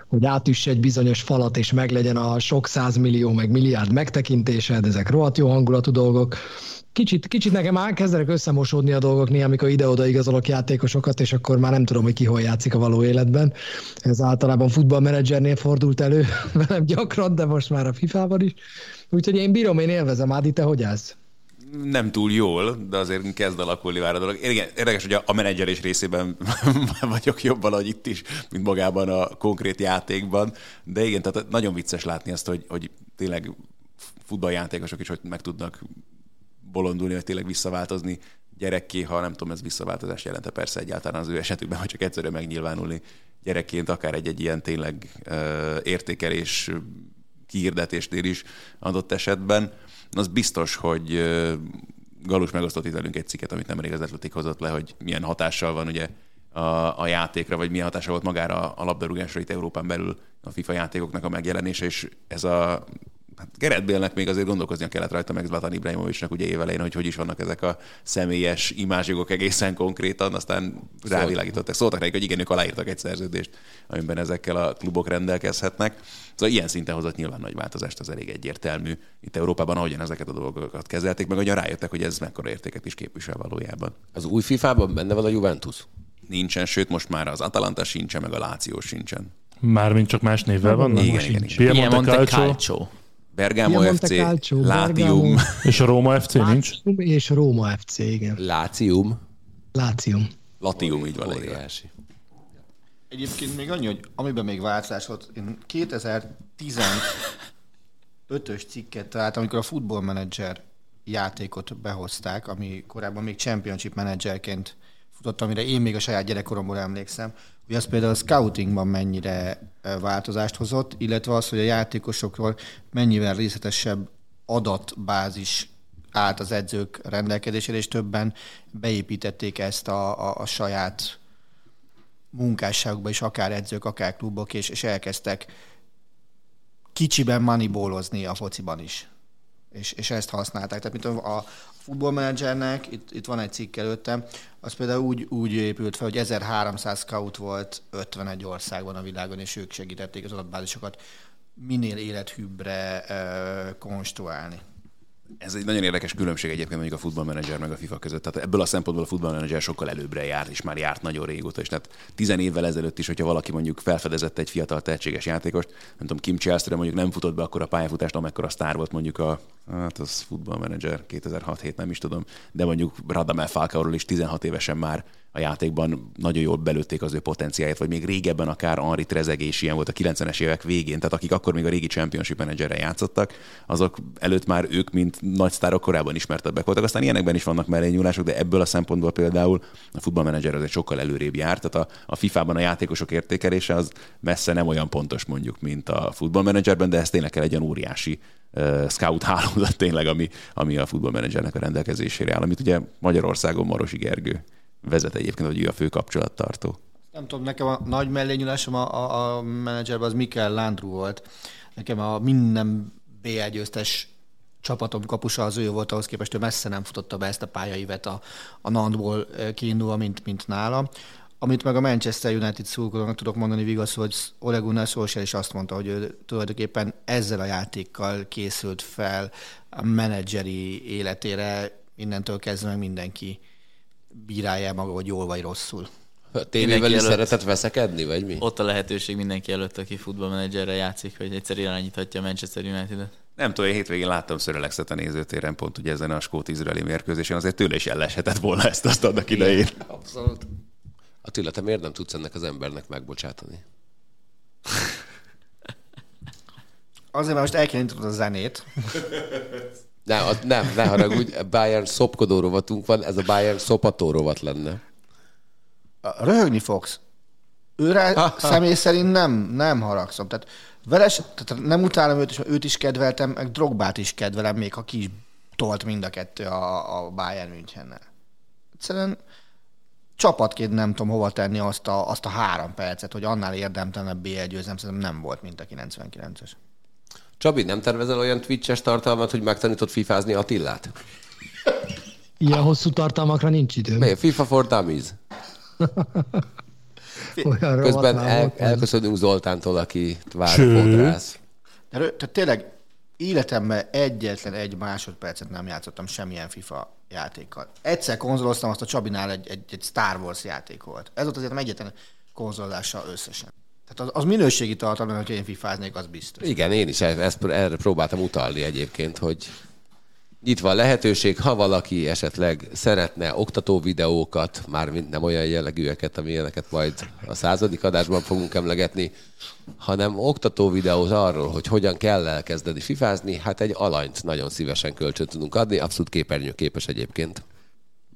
hogy átüsse egy bizonyos falat, és meglegyen a sok százmillió, meg milliárd megtekintésed, ezek rohadt jó hangulatú dolgok kicsit, kicsit nekem már kezdenek összemosódni a dolgok néha, amikor ide-oda igazolok játékosokat, és akkor már nem tudom, hogy ki hol játszik a való életben. Ez általában futballmenedzsernél fordult elő velem gyakran, de most már a FIFA-ban is. Úgyhogy én bírom, én élvezem. Ádi, te hogy állsz? nem túl jól, de azért kezd alakulni már a dolog. Igen, érdekes, hogy a, menedzserés részében vagyok jobban, hogy itt is, mint magában a konkrét játékban, de igen, tehát nagyon vicces látni azt, hogy, hogy tényleg futballjátékosok is hogy meg tudnak bolondulni, vagy tényleg visszaváltozni gyerekké, ha nem tudom, ez visszaváltozás jelente persze egyáltalán az ő esetükben, vagy csak egyszerűen megnyilvánulni gyerekként, akár egy-egy ilyen tényleg értékelés kihirdetésnél is adott esetben. Az biztos, hogy Galus megosztott itt velünk egy cikket, amit nemrég az Atletik hozott le, hogy milyen hatással van ugye a, a játékra, vagy milyen hatással volt magára a labdarúgásra itt Európán belül a FIFA játékoknak a megjelenése, és ez a hát Gerett Bélnek még azért gondolkoznia kellett rajta, meg Zlatan Ibrahimovicsnak ugye évelején, hogy hogy is vannak ezek a személyes imázsjogok egészen konkrétan, aztán rávilágítottak. Szóltak nekik, hogy igen, ők aláírtak egy szerződést, amiben ezekkel a klubok rendelkezhetnek. Szóval ilyen szinten hozott nyilván nagy változást, az elég egyértelmű. Itt Európában ahogyan ezeket a dolgokat kezelték, meg ahogyan rájöttek, hogy ez mekkora értéket is képvisel valójában. Az új FIFA-ban benne van a Juventus? Nincsen, sőt most már az Atalanta sincsen, meg a Láció sincsen. Mármint csak más névvel van? Igen, igen, igen. Piemonte Calcio. Bergamo FC, Calcio, Latium. És a Róma FC nincs? És Róma FC, igen. Lácium. Lácium. Latium, így van óriási. Egyébként még annyi, hogy amiben még változás volt, én 2015-ös cikket találtam, amikor a Football Manager játékot behozták, ami korábban még Championship Managerként futott, amire én még a saját gyerekkoromból emlékszem, hogy az például a scoutingban mennyire változást hozott, illetve az, hogy a játékosokról mennyivel részletesebb adatbázis állt az edzők rendelkezésére, és többen beépítették ezt a, a, a saját munkásságukba is, akár edzők, akár klubok, és, és elkezdtek kicsiben moneyballozni a fociban is. És, és ezt használták. Tehát mint a, futballmenedzsernek, itt, itt van egy cikk előttem, az például úgy, úgy épült fel, hogy 1300 scout volt 51 országban a világon, és ők segítették az adatbázisokat minél élethűbbre uh, konstruálni. Ez egy nagyon érdekes különbség egyébként mondjuk a futballmenedzser meg a FIFA között. Tehát ebből a szempontból a futballmenedzser sokkal előbbre járt, és már járt nagyon régóta. És tehát tizen évvel ezelőtt is, hogyha valaki mondjuk felfedezett egy fiatal tehetséges játékost, nem tudom, Kim Chelsea mondjuk nem futott be akkor a pályafutást, amekkor a sztár volt mondjuk a Hát az futballmenedzser 2006-7, nem is tudom. De mondjuk Radamel Falcaoról is 16 évesen már a játékban nagyon jól belőtték az ő potenciáját, vagy még régebben akár Henri Trezegé is ilyen volt a 90-es évek végén, tehát akik akkor még a régi Championship menedzserre játszottak, azok előtt már ők, mint nagy sztárok korábban ismertebbek voltak. Aztán ilyenekben is vannak mellényúlások, de ebből a szempontból például a futballmenedzser az egy sokkal előrébb járt, tehát a, a FIFA-ban a játékosok értékelése az messze nem olyan pontos mondjuk, mint a futballmenedzserben, de ez tényleg kell egy olyan óriási scout hálózat tényleg, ami, ami a futballmenedzsernek a rendelkezésére áll, amit ugye Magyarországon Marosi Gergő vezet egyébként, hogy ő a fő kapcsolattartó. Nem tudom, nekem a nagy mellényulásom a, a, a menedzserben az Mikel Landru volt. Nekem a minden BL győztes csapatom kapusa az ő volt, ahhoz képest ő messze nem futotta be ezt a pályaivet a, a Nantból kiindulva, mint, mint nála. Amit meg a Manchester United szurkolónak tudok mondani vigaz, hogy Ole Gunnar Solskjaer is azt mondta, hogy ő tulajdonképpen ezzel a játékkal készült fel a menedzseri életére, innentől kezdve meg mindenki bírálja maga, hogy jól vagy rosszul. A tévével is szeretett veszekedni, vagy mi? Ott a lehetőség mindenki előtt, aki futballmenedzserre játszik, hogy egyszer irányíthatja a Manchester United-et. Nem tudom, én hétvégén láttam Szörelexet a nézőtéren, pont ugye ezen a skót-izraeli mérkőzésen, azért tőle is elleshetett volna ezt azt annak idején. Abszolút. Attila, te miért nem tudsz ennek az embernek megbocsátani? Azért, mert most el kell a zenét. Ne, az, nem, ne haragudj, Bayern szopkodó rovatunk van, ez a Bayern szopató rovat lenne. Röhögni fogsz. Őre személy szerint nem, nem haragszom. Tehát, veres, tehát nem utálom őt, és őt is kedveltem, meg Drogbát is kedvelem, még ha ki is tolt mind a kettő a, a Bayern Münchennel. Egyszerűen csapatként nem tudom hova tenni azt a, azt a három percet, hogy annál érdemtelenebb BL győzem, szerintem nem volt, mint a 99-es. Csabi, nem tervezel olyan Twitch-es tartalmat, hogy megtanított fifázni Attillát? Ilyen hosszú tartalmakra nincs időm. Mi? FIFA for Dummies. Olyan Közben el, elköszönünk Zoltántól, aki vár fodrász. De, tehát tényleg életemben egyetlen egy másodpercet nem játszottam semmilyen FIFA játékkal. Egyszer konzoloztam, azt a Csabinál egy, egy, egy Star Wars játék volt. Ez volt azért nem egyetlen konzolozással összesen. Tehát az, az minőségi tartalom, hogyha én fifáznék, az biztos. Igen, én is e- ezt, erre próbáltam utalni egyébként, hogy nyitva a lehetőség, ha valaki esetleg szeretne oktató videókat, mármint nem olyan jellegűeket, amilyeneket majd a századik adásban fogunk emlegetni, hanem oktató videót arról, hogy hogyan kell elkezdeni fifázni, hát egy alanyt nagyon szívesen kölcsön tudunk adni, abszolút képernyőképes egyébként.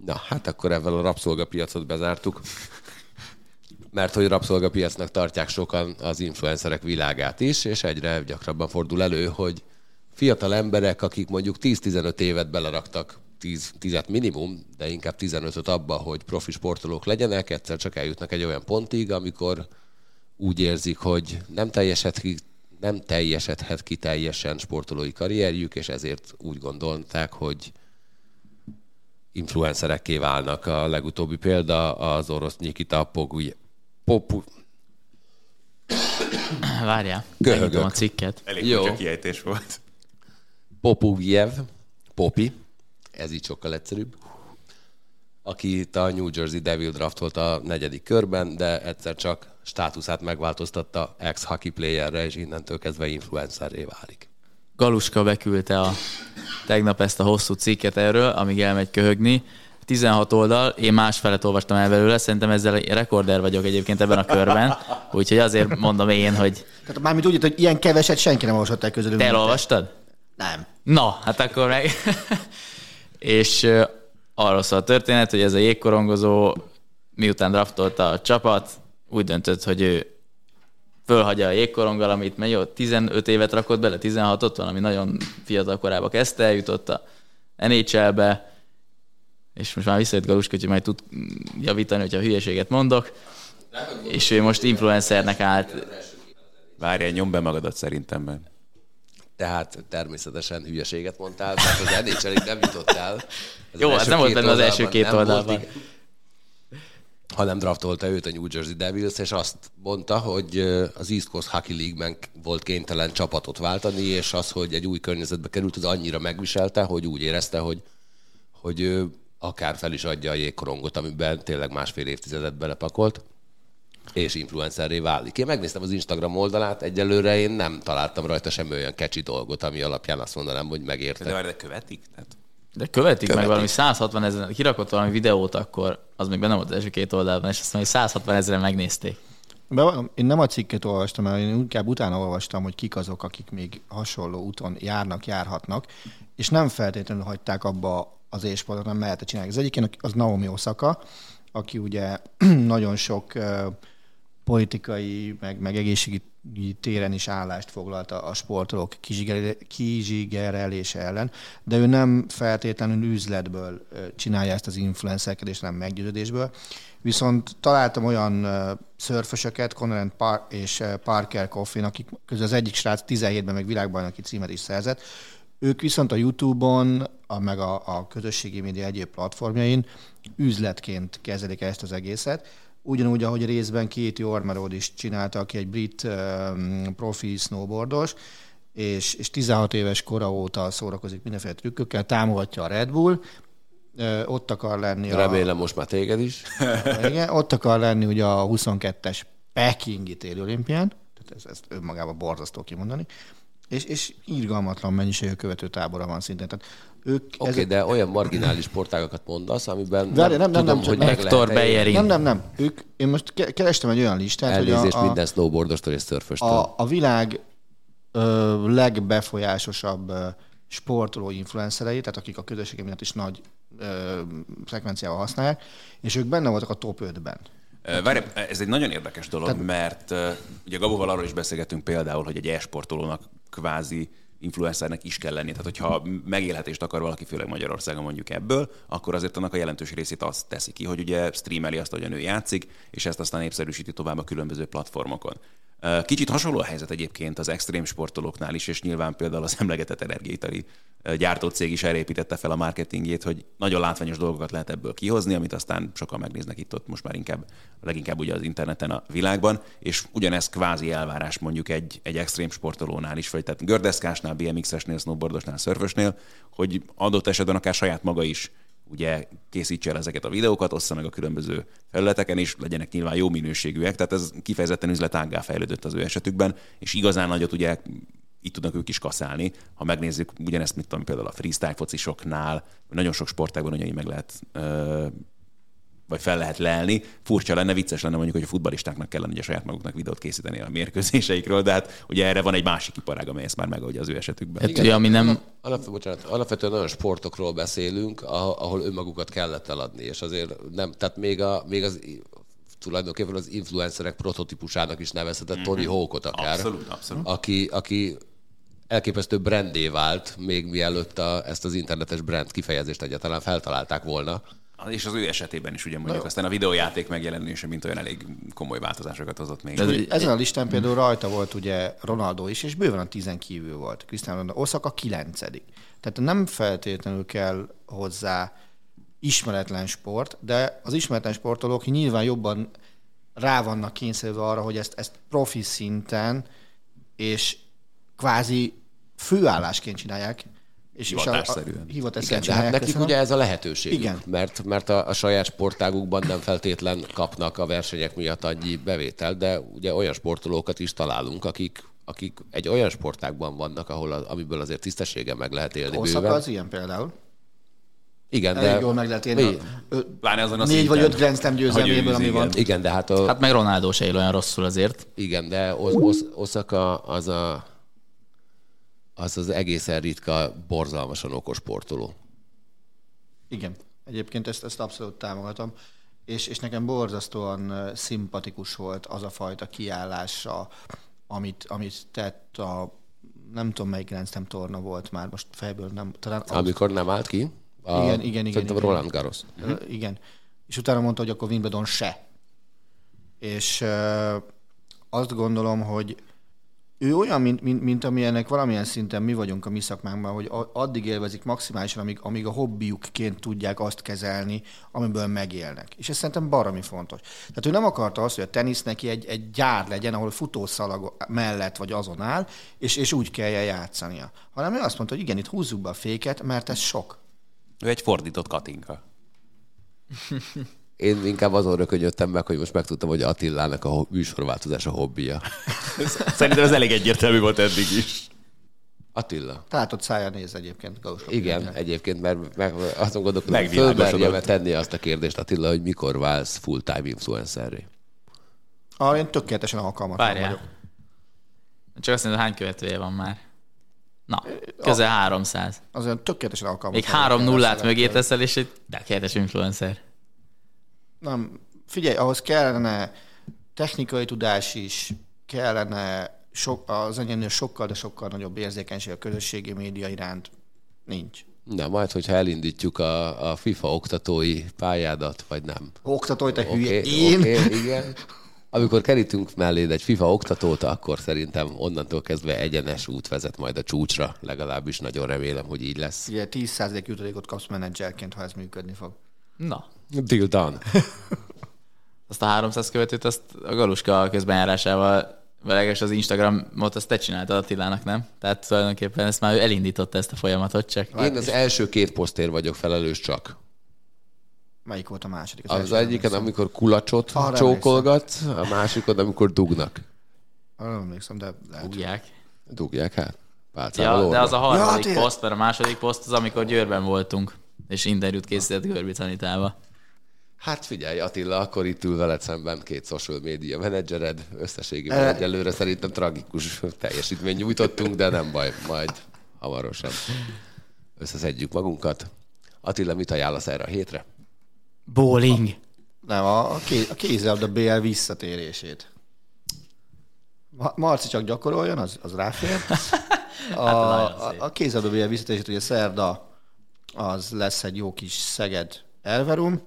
Na, hát akkor ezzel a rabszolgapiacot bezártuk. Mert hogy rabszolgapiacnak tartják sokan az influencerek világát is, és egyre gyakrabban fordul elő, hogy fiatal emberek, akik mondjuk 10-15 évet beleraktak 10, 10 minimum, de inkább 15-öt abba, hogy profi sportolók legyenek, egyszer csak eljutnak egy olyan pontig, amikor úgy érzik, hogy nem teljesedhet ki, nem teljesedhet ki teljesen sportolói karrierjük, és ezért úgy gondolták, hogy influencerekké válnak. A legutóbbi példa az orosz Nikita Poguj, Popu, Várjál, Köhögök. megnyitom a cikket. Elég Jó. furcsa kiejtés volt. Popugjev, Popi, ez így sokkal egyszerűbb, aki a New Jersey Devil draftolt a negyedik körben, de egyszer csak státuszát megváltoztatta ex-hockey playerre, és innentől kezdve influencerré válik. Galuska beküldte a, tegnap ezt a hosszú cikket erről, amíg elmegy köhögni. 16 oldal, én másfelet olvastam el belőle, szerintem ezzel rekorder vagyok egyébként ebben a körben, úgyhogy azért mondom én, hogy Tehát mármint úgy, hogy ilyen keveset senki nem olvasott el közülünk. te elolvastad? Nem. Na, hát akkor meg... és arról szól a történet, hogy ez a jégkorongozó, miután draftolta a csapat, úgy döntött, hogy ő fölhagyja a jégkoronggal, amit megy, jó, 15 évet rakott bele, 16-ot, valami nagyon fiatal korába kezdte, eljutott a NHL-be, és most már visszajött Galuska, úgyhogy majd tud javítani, hogyha hülyeséget mondok, és ő most influencernek állt. Várjál, nyom be magadat szerintem. Tehát természetesen hülyeséget mondtál, mert az nhl nem jutottál. Ez Jó, ez első nem volt benne az első két nem volt, oldalban. igen. hanem draftolta őt a New Jersey Devils, és azt mondta, hogy az East Coast Hockey League-ben volt kénytelen csapatot váltani, és az, hogy egy új környezetbe került, az annyira megviselte, hogy úgy érezte, hogy, hogy akár fel is adja a jégkorongot, amiben tényleg másfél évtizedet belepakolt. és influencerré válik. Én megnéztem az Instagram oldalát, egyelőre én nem találtam rajta semmi olyan kecsi dolgot, ami alapján azt mondanám, hogy megérte. De de követik? Tehát De követik, követik. meg valami 160 ezeren, kirakott valami videót, akkor az még benne volt az első két oldalban, és azt mondja, hogy 160 ezeren megnézték. Bevallom, én nem a cikket olvastam el, én inkább utána olvastam, hogy kik azok, akik még hasonló úton járnak, járhatnak, és nem feltétlenül hagyták abba az ésportot, nem mehetett csinálni. Az egyik az Naomi Osaka, aki ugye nagyon sok politikai, meg, meg egészségügyi téren is állást foglalt a, sportolók kizsigerel- kizsigerelése ellen, de ő nem feltétlenül üzletből csinálja ezt az influencerkedést, nem meggyőződésből. Viszont találtam olyan szörfösöket, Conrad Par- és Parker Coffin, akik közül az egyik srác 17-ben meg világbajnoki címet is szerzett. Ők viszont a YouTube-on, a, meg a, a közösségi média egyéb platformjain üzletként kezelik ezt az egészet. Ugyanúgy, ahogy részben Kéti Ormerod is csinálta, aki egy brit um, profi snowboardos, és, és 16 éves kora óta szórakozik mindenféle trükkökkel, támogatja a Red Bull, ott akar lenni a... Remélem most már téged is. Igen, ott akar lenni ugye a 22-es Pekingi téli olimpián, tehát ez, ezt önmagában borzasztó kimondani, és, és irgalmatlan mennyiségű követő tábora van szintén. Tehát ők Oké, okay, de olyan marginális sportágakat mondasz, amiben Várj, nem, nem, nem, tudom, nem, hogy meg Hector lehet. Nem, nem, nem. Ők, én most ke- kerestem egy olyan listát, hogy Elnézést a, a, minden snowboardostól és szörföstől. a, a világ ö, legbefolyásosabb ö, sportoló influencerei, tehát akik a közösségem miatt is nagy ö, szekvenciával használják, és ők benne voltak a top 5-ben. Ö, Várj, ez egy nagyon érdekes dolog, mert ö, ugye Gabóval arról is beszélgettünk például, hogy egy e-sportolónak kvázi influencernek is kell lenni. Tehát, hogyha megélhetést akar valaki, főleg Magyarországon mondjuk ebből, akkor azért annak a jelentős részét azt teszi ki, hogy ugye streameli azt, ahogyan ő játszik, és ezt aztán népszerűsíti tovább a különböző platformokon. Kicsit hasonló a helyzet egyébként az extrém sportolóknál is, és nyilván például az emlegetett energiaitali gyártócég is elépítette fel a marketingjét, hogy nagyon látványos dolgokat lehet ebből kihozni, amit aztán sokan megnéznek itt ott most már inkább, leginkább ugye az interneten a világban, és ugyanez kvázi elvárás mondjuk egy, egy extrém sportolónál is, vagy tehát gördeszkásnál, BMX-esnél, snowboardosnál, szörfösnél, hogy adott esetben akár saját maga is ugye készítse el ezeket a videókat, ossza meg a különböző felületeken, és legyenek nyilván jó minőségűek, tehát ez kifejezetten üzletággá fejlődött az ő esetükben, és igazán nagyot ugye itt tudnak ők is kaszálni. Ha megnézzük ugyanezt, mit tudom, például a freestyle focisoknál, nagyon sok sportágban így meg lehet ö, vagy fel lehet lelni. Furcsa lenne, vicces lenne mondjuk, hogy a futbalistáknak kellene ugye saját maguknak videót készíteni a mérkőzéseikről, de hát ugye erre van egy másik iparág, amely ezt már megoldja az ő esetükben. Hát ugye, ami nem, Alap, bocsánat, alapvetően olyan sportokról beszélünk, ah- ahol önmagukat kellett eladni, és azért nem, tehát még, a, még az tulajdonképpen az influencerek prototípusának is nevezhetett mm-hmm. Tony Hawkot akár. Abszolút, abszolút. Aki, aki elképesztő brandé vált, még mielőtt a, ezt az internetes brand kifejezést egyáltalán feltalálták volna. És az ő esetében is ugye mondjuk aztán a videójáték megjelenése, mint olyan elég komoly változásokat hozott még. De- Ezen a listán például rajta volt ugye Ronaldo is, és bőven a tizen kívül volt. Cristiano Ronaldo, Osaka kilencedik. Tehát nem feltétlenül kell hozzá ismeretlen sport, de az ismeretlen sportolók nyilván jobban rá vannak kényszerülve arra, hogy ezt, ezt profi szinten és kvázi főállásként csinálják. És, Hivatásszerűen. hivatásszerűen Igen, de hát nekik köszönöm. ugye ez a lehetőség. Igen. Mert, mert a, a saját sportágukban nem feltétlen kapnak a versenyek miatt annyi bevétel, de ugye olyan sportolókat is találunk, akik, akik egy olyan sportágban vannak, ahol az, amiből azért tisztességen meg lehet élni Osaka bőven. az ilyen például. Igen, Elég de, jól meg lehet élni. Pláne azon a Négy vagy öt Grand Slam győzelméből, ami igen. van. igen, de hát, a, hát meg Ronaldo se él olyan rosszul azért. igen, de Os- Os- Osaka az a az az egészen ritka, borzalmasan okos sportoló. Igen, egyébként ezt, ezt abszolút támogatom. És, és nekem borzasztóan szimpatikus volt az a fajta kiállása, amit, amit tett a nem tudom melyik Slam torna volt már, most fejből nem, talán az, Amikor nem állt ki, a, Igen, igen, igen, igen. Roland Garros. Igen. És utána mondta, hogy akkor Wimbledon se. És ö, azt gondolom, hogy ő olyan, mint, mint, mint amilyenek valamilyen szinten mi vagyunk a mi szakmánkban, hogy addig élvezik maximálisan, amíg, amíg a hobbiukként tudják azt kezelni, amiből megélnek. És ez szerintem baromi fontos. Tehát ő nem akarta azt, hogy a tenisz neki egy, egy gyár legyen, ahol futószalag mellett vagy azon áll, és, és úgy kelljen játszania. Hanem ő azt mondta, hogy igen, itt húzzuk be a féket, mert ez sok. Ő egy fordított Katinka. Én inkább azon rökönyödtem meg, hogy most megtudtam, hogy Attilának a műsorváltozás a hobbija. Szerintem ez elég egyértelmű volt eddig is. Attila. Tehát ott szája néz egyébként Galus Igen, egyébként, mert meg, azon gondolkodom, hogy fölmerjem tenni azt a kérdést, Attila, hogy mikor válsz full-time influencerré. Ah, én tökéletesen alkalmatlan Várjál. vagyok. Csak azt mondom, hány követője van már? Na, közel 300. Az olyan tökéletesen alkalmatlan. Még három a nullát mögé teszel, és egy tökéletes influencer. Nem, figyelj, ahhoz kellene technikai tudás is, kellene sok, az enyémnél sokkal, de sokkal nagyobb érzékenység a közösségi média iránt. Nincs. Na, majd, hogyha elindítjuk a, a FIFA oktatói pályádat, vagy nem. Oktató, te hülye. Oké, Én? oké, igen. Amikor kerítünk melléd egy FIFA oktatót, akkor szerintem onnantól kezdve egyenes út vezet majd a csúcsra. Legalábbis nagyon remélem, hogy így lesz. Ugye 10% jutalékot kapsz menedzserként, ha ez működni fog. Na, Deal done. azt a 300 követőt, azt a Galuska közbenjárásával Veleges az Instagramot, azt te csináltad Attilának, nem? Tehát tulajdonképpen ezt már ő elindította ezt a folyamatot, csak Én az első két posztér vagyok felelős csak. Melyik volt a második? Az első egyiken, emlékszem. amikor kulacsot Arra csókolgat, a másikon, amikor dugnak. Arra nem emlékszem, de lehet. Dugják. Dugják hát. Pálcával Ja, de az a harmadik Ja, poszt, mert a második poszt az, amikor Győrben voltunk, és interjút készített Görbic Anitával. Hát figyelj, Attila, akkor itt ül veled szemben két social media menedzsered. Összességében Eh. egyelőre szerintem tragikus teljesítmény nyújtottunk, de nem baj, majd hamarosan összeszedjük magunkat. Attila, mit ajánlasz erre a hétre? Bowling. Nem, a, a, ké, a kézilabda BL visszatérését. Ma- Marci csak gyakoroljon, az, az ráfér. A, nagyon a, szép. a kézilabda BL visszatérését ugye szerda az lesz egy jó kis Szeged Elverum.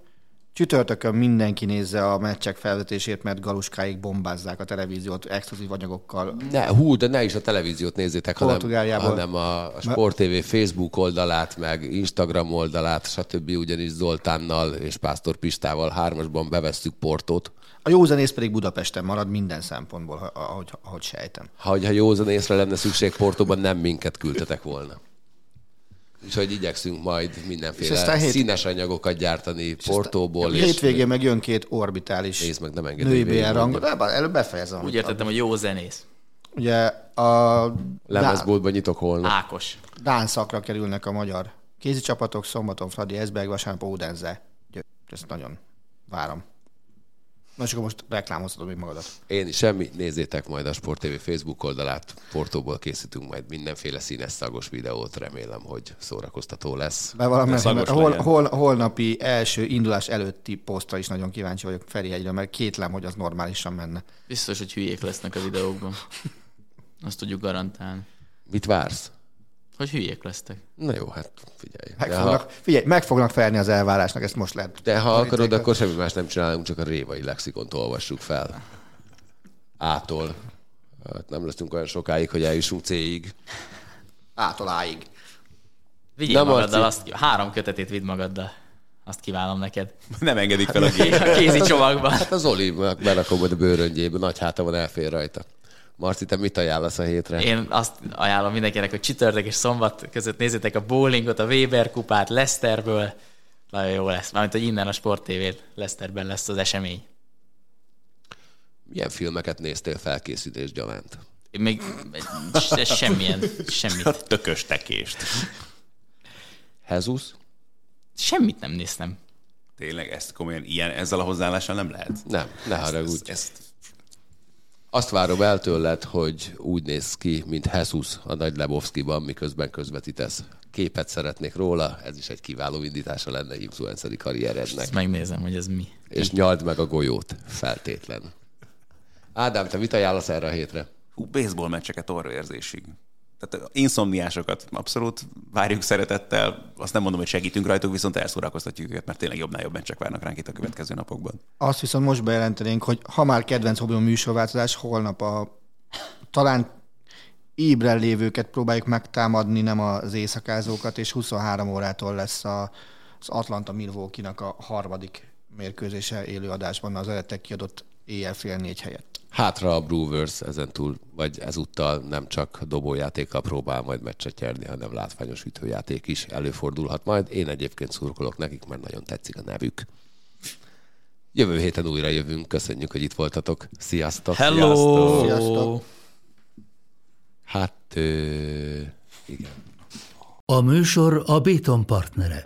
Csütörtökön mindenki nézze a meccsek felvetését, mert galuskáig bombázzák a televíziót exkluzív anyagokkal. Ne, hú, de ne is a televíziót nézzétek, hanem, hanem a, Sport TV Facebook oldalát, meg Instagram oldalát, stb. ugyanis Zoltánnal és Pásztor Pistával hármasban bevesszük portót. A józanész pedig Budapesten marad minden szempontból, ahogy, ahogy sejtem. Ha, ha józan észre lenne szükség Portóban, nem minket küldtetek volna. Úgyhogy igyekszünk majd És mindenféle hét- színes anyagokat gyártani Portóból. És Hétvégén meg jön két orbitális Nézd meg, nem női BL rangot. Előbb befejezem. Úgy értettem, hogy jó zenész. Ugye a Lemezboltban nyitok holnap. Ákos. Dán szakra kerülnek a magyar kézi csapatok, szombaton Fradi Eszberg, vasárnap Ódenze. Ezt nagyon várom. Na, és akkor most reklámozhatod még magadat. Én is semmi, nézzétek majd a Sport TV Facebook oldalát. Portóból készítünk majd mindenféle színes szagos videót, remélem, hogy szórakoztató lesz. Mert, szagos mert hol, hol, holnapi első indulás előtti posztra is nagyon kíváncsi vagyok Ferihegyre, mert kétlem, hogy az normálisan menne. Biztos, hogy hülyék lesznek a videókban. Azt tudjuk garantálni. Mit vársz? Hogy hülyék lesztek. Na jó, hát figyelj. Meg De fognak, ha, figyelj, meg fognak felni az elvárásnak, ezt most lehet. de ha akarod, Borítékot. akkor semmi más nem csinálunk, csak a révai lexikont olvassuk fel. Ától. Hát nem leszünk olyan sokáig, hogy eljussunk C-ig. Ától áig. Vigyél Na, magaddal, azt, három kötetét vidd magaddal. Azt kívánom neked. Nem engedik fel a gép. A kézi csomagban. Hát az Oli berakom majd a bőröngyébe, nagy háta van, elfér rajta. Marci, te mit ajánlasz a hétre? Én azt ajánlom mindenkinek, hogy csütörtök és szombat között nézzétek a bowlingot, a Weber kupát Leicesterбől. Nagyon jó lesz. Mármint, hogy innen a Sport TV Leicesterben lesz az esemény. Milyen filmeket néztél felkészítés gyanánt? Én még se- semmilyen, semmit. Tökös tekést. Jesus? Semmit nem néztem. Tényleg ezt komolyan ilyen, ezzel a hozzáállással nem lehet? Nem, ne haragudj. Ezt, ezt, Azt várom el tőled, hogy úgy néz ki, mint Jesus a Nagy Lebowski-ban, miközben közvetítesz. Képet szeretnék róla, ez is egy kiváló indítása lenne influenceri karrierednek. Ezt megnézem, hogy ez mi. És nyald meg a golyót, feltétlen. Ádám, te mit ajánlasz erre a hétre? hú, baseball meccseket orvérzésig. Tehát inszomniásokat abszolút várjuk szeretettel. Azt nem mondom, hogy segítünk rajtuk, viszont elszórakoztatjuk őket, mert tényleg jobbnál jobb meccsek várnak ránk itt a következő napokban. Azt viszont most bejelentenénk, hogy ha már kedvenc hobbim műsorváltozás, holnap a talán ébren lévőket próbáljuk megtámadni, nem az éjszakázókat, és 23 órától lesz a, az Atlanta Milwaukee-nak a harmadik mérkőzése élő adásban az eredetek kiadott éjjel fél négy helyett. Hátra a Brewers ezentúl, vagy ezúttal nem csak dobójátékkal próbál majd meccset nyerni, hanem látványos ütőjáték is előfordulhat majd. Én egyébként szurkolok nekik, mert nagyon tetszik a nevük. Jövő héten újra jövünk. Köszönjük, hogy itt voltatok. Sziasztok! Hello! Sziasztok! Hát, ö... igen. A műsor a Béton partnere.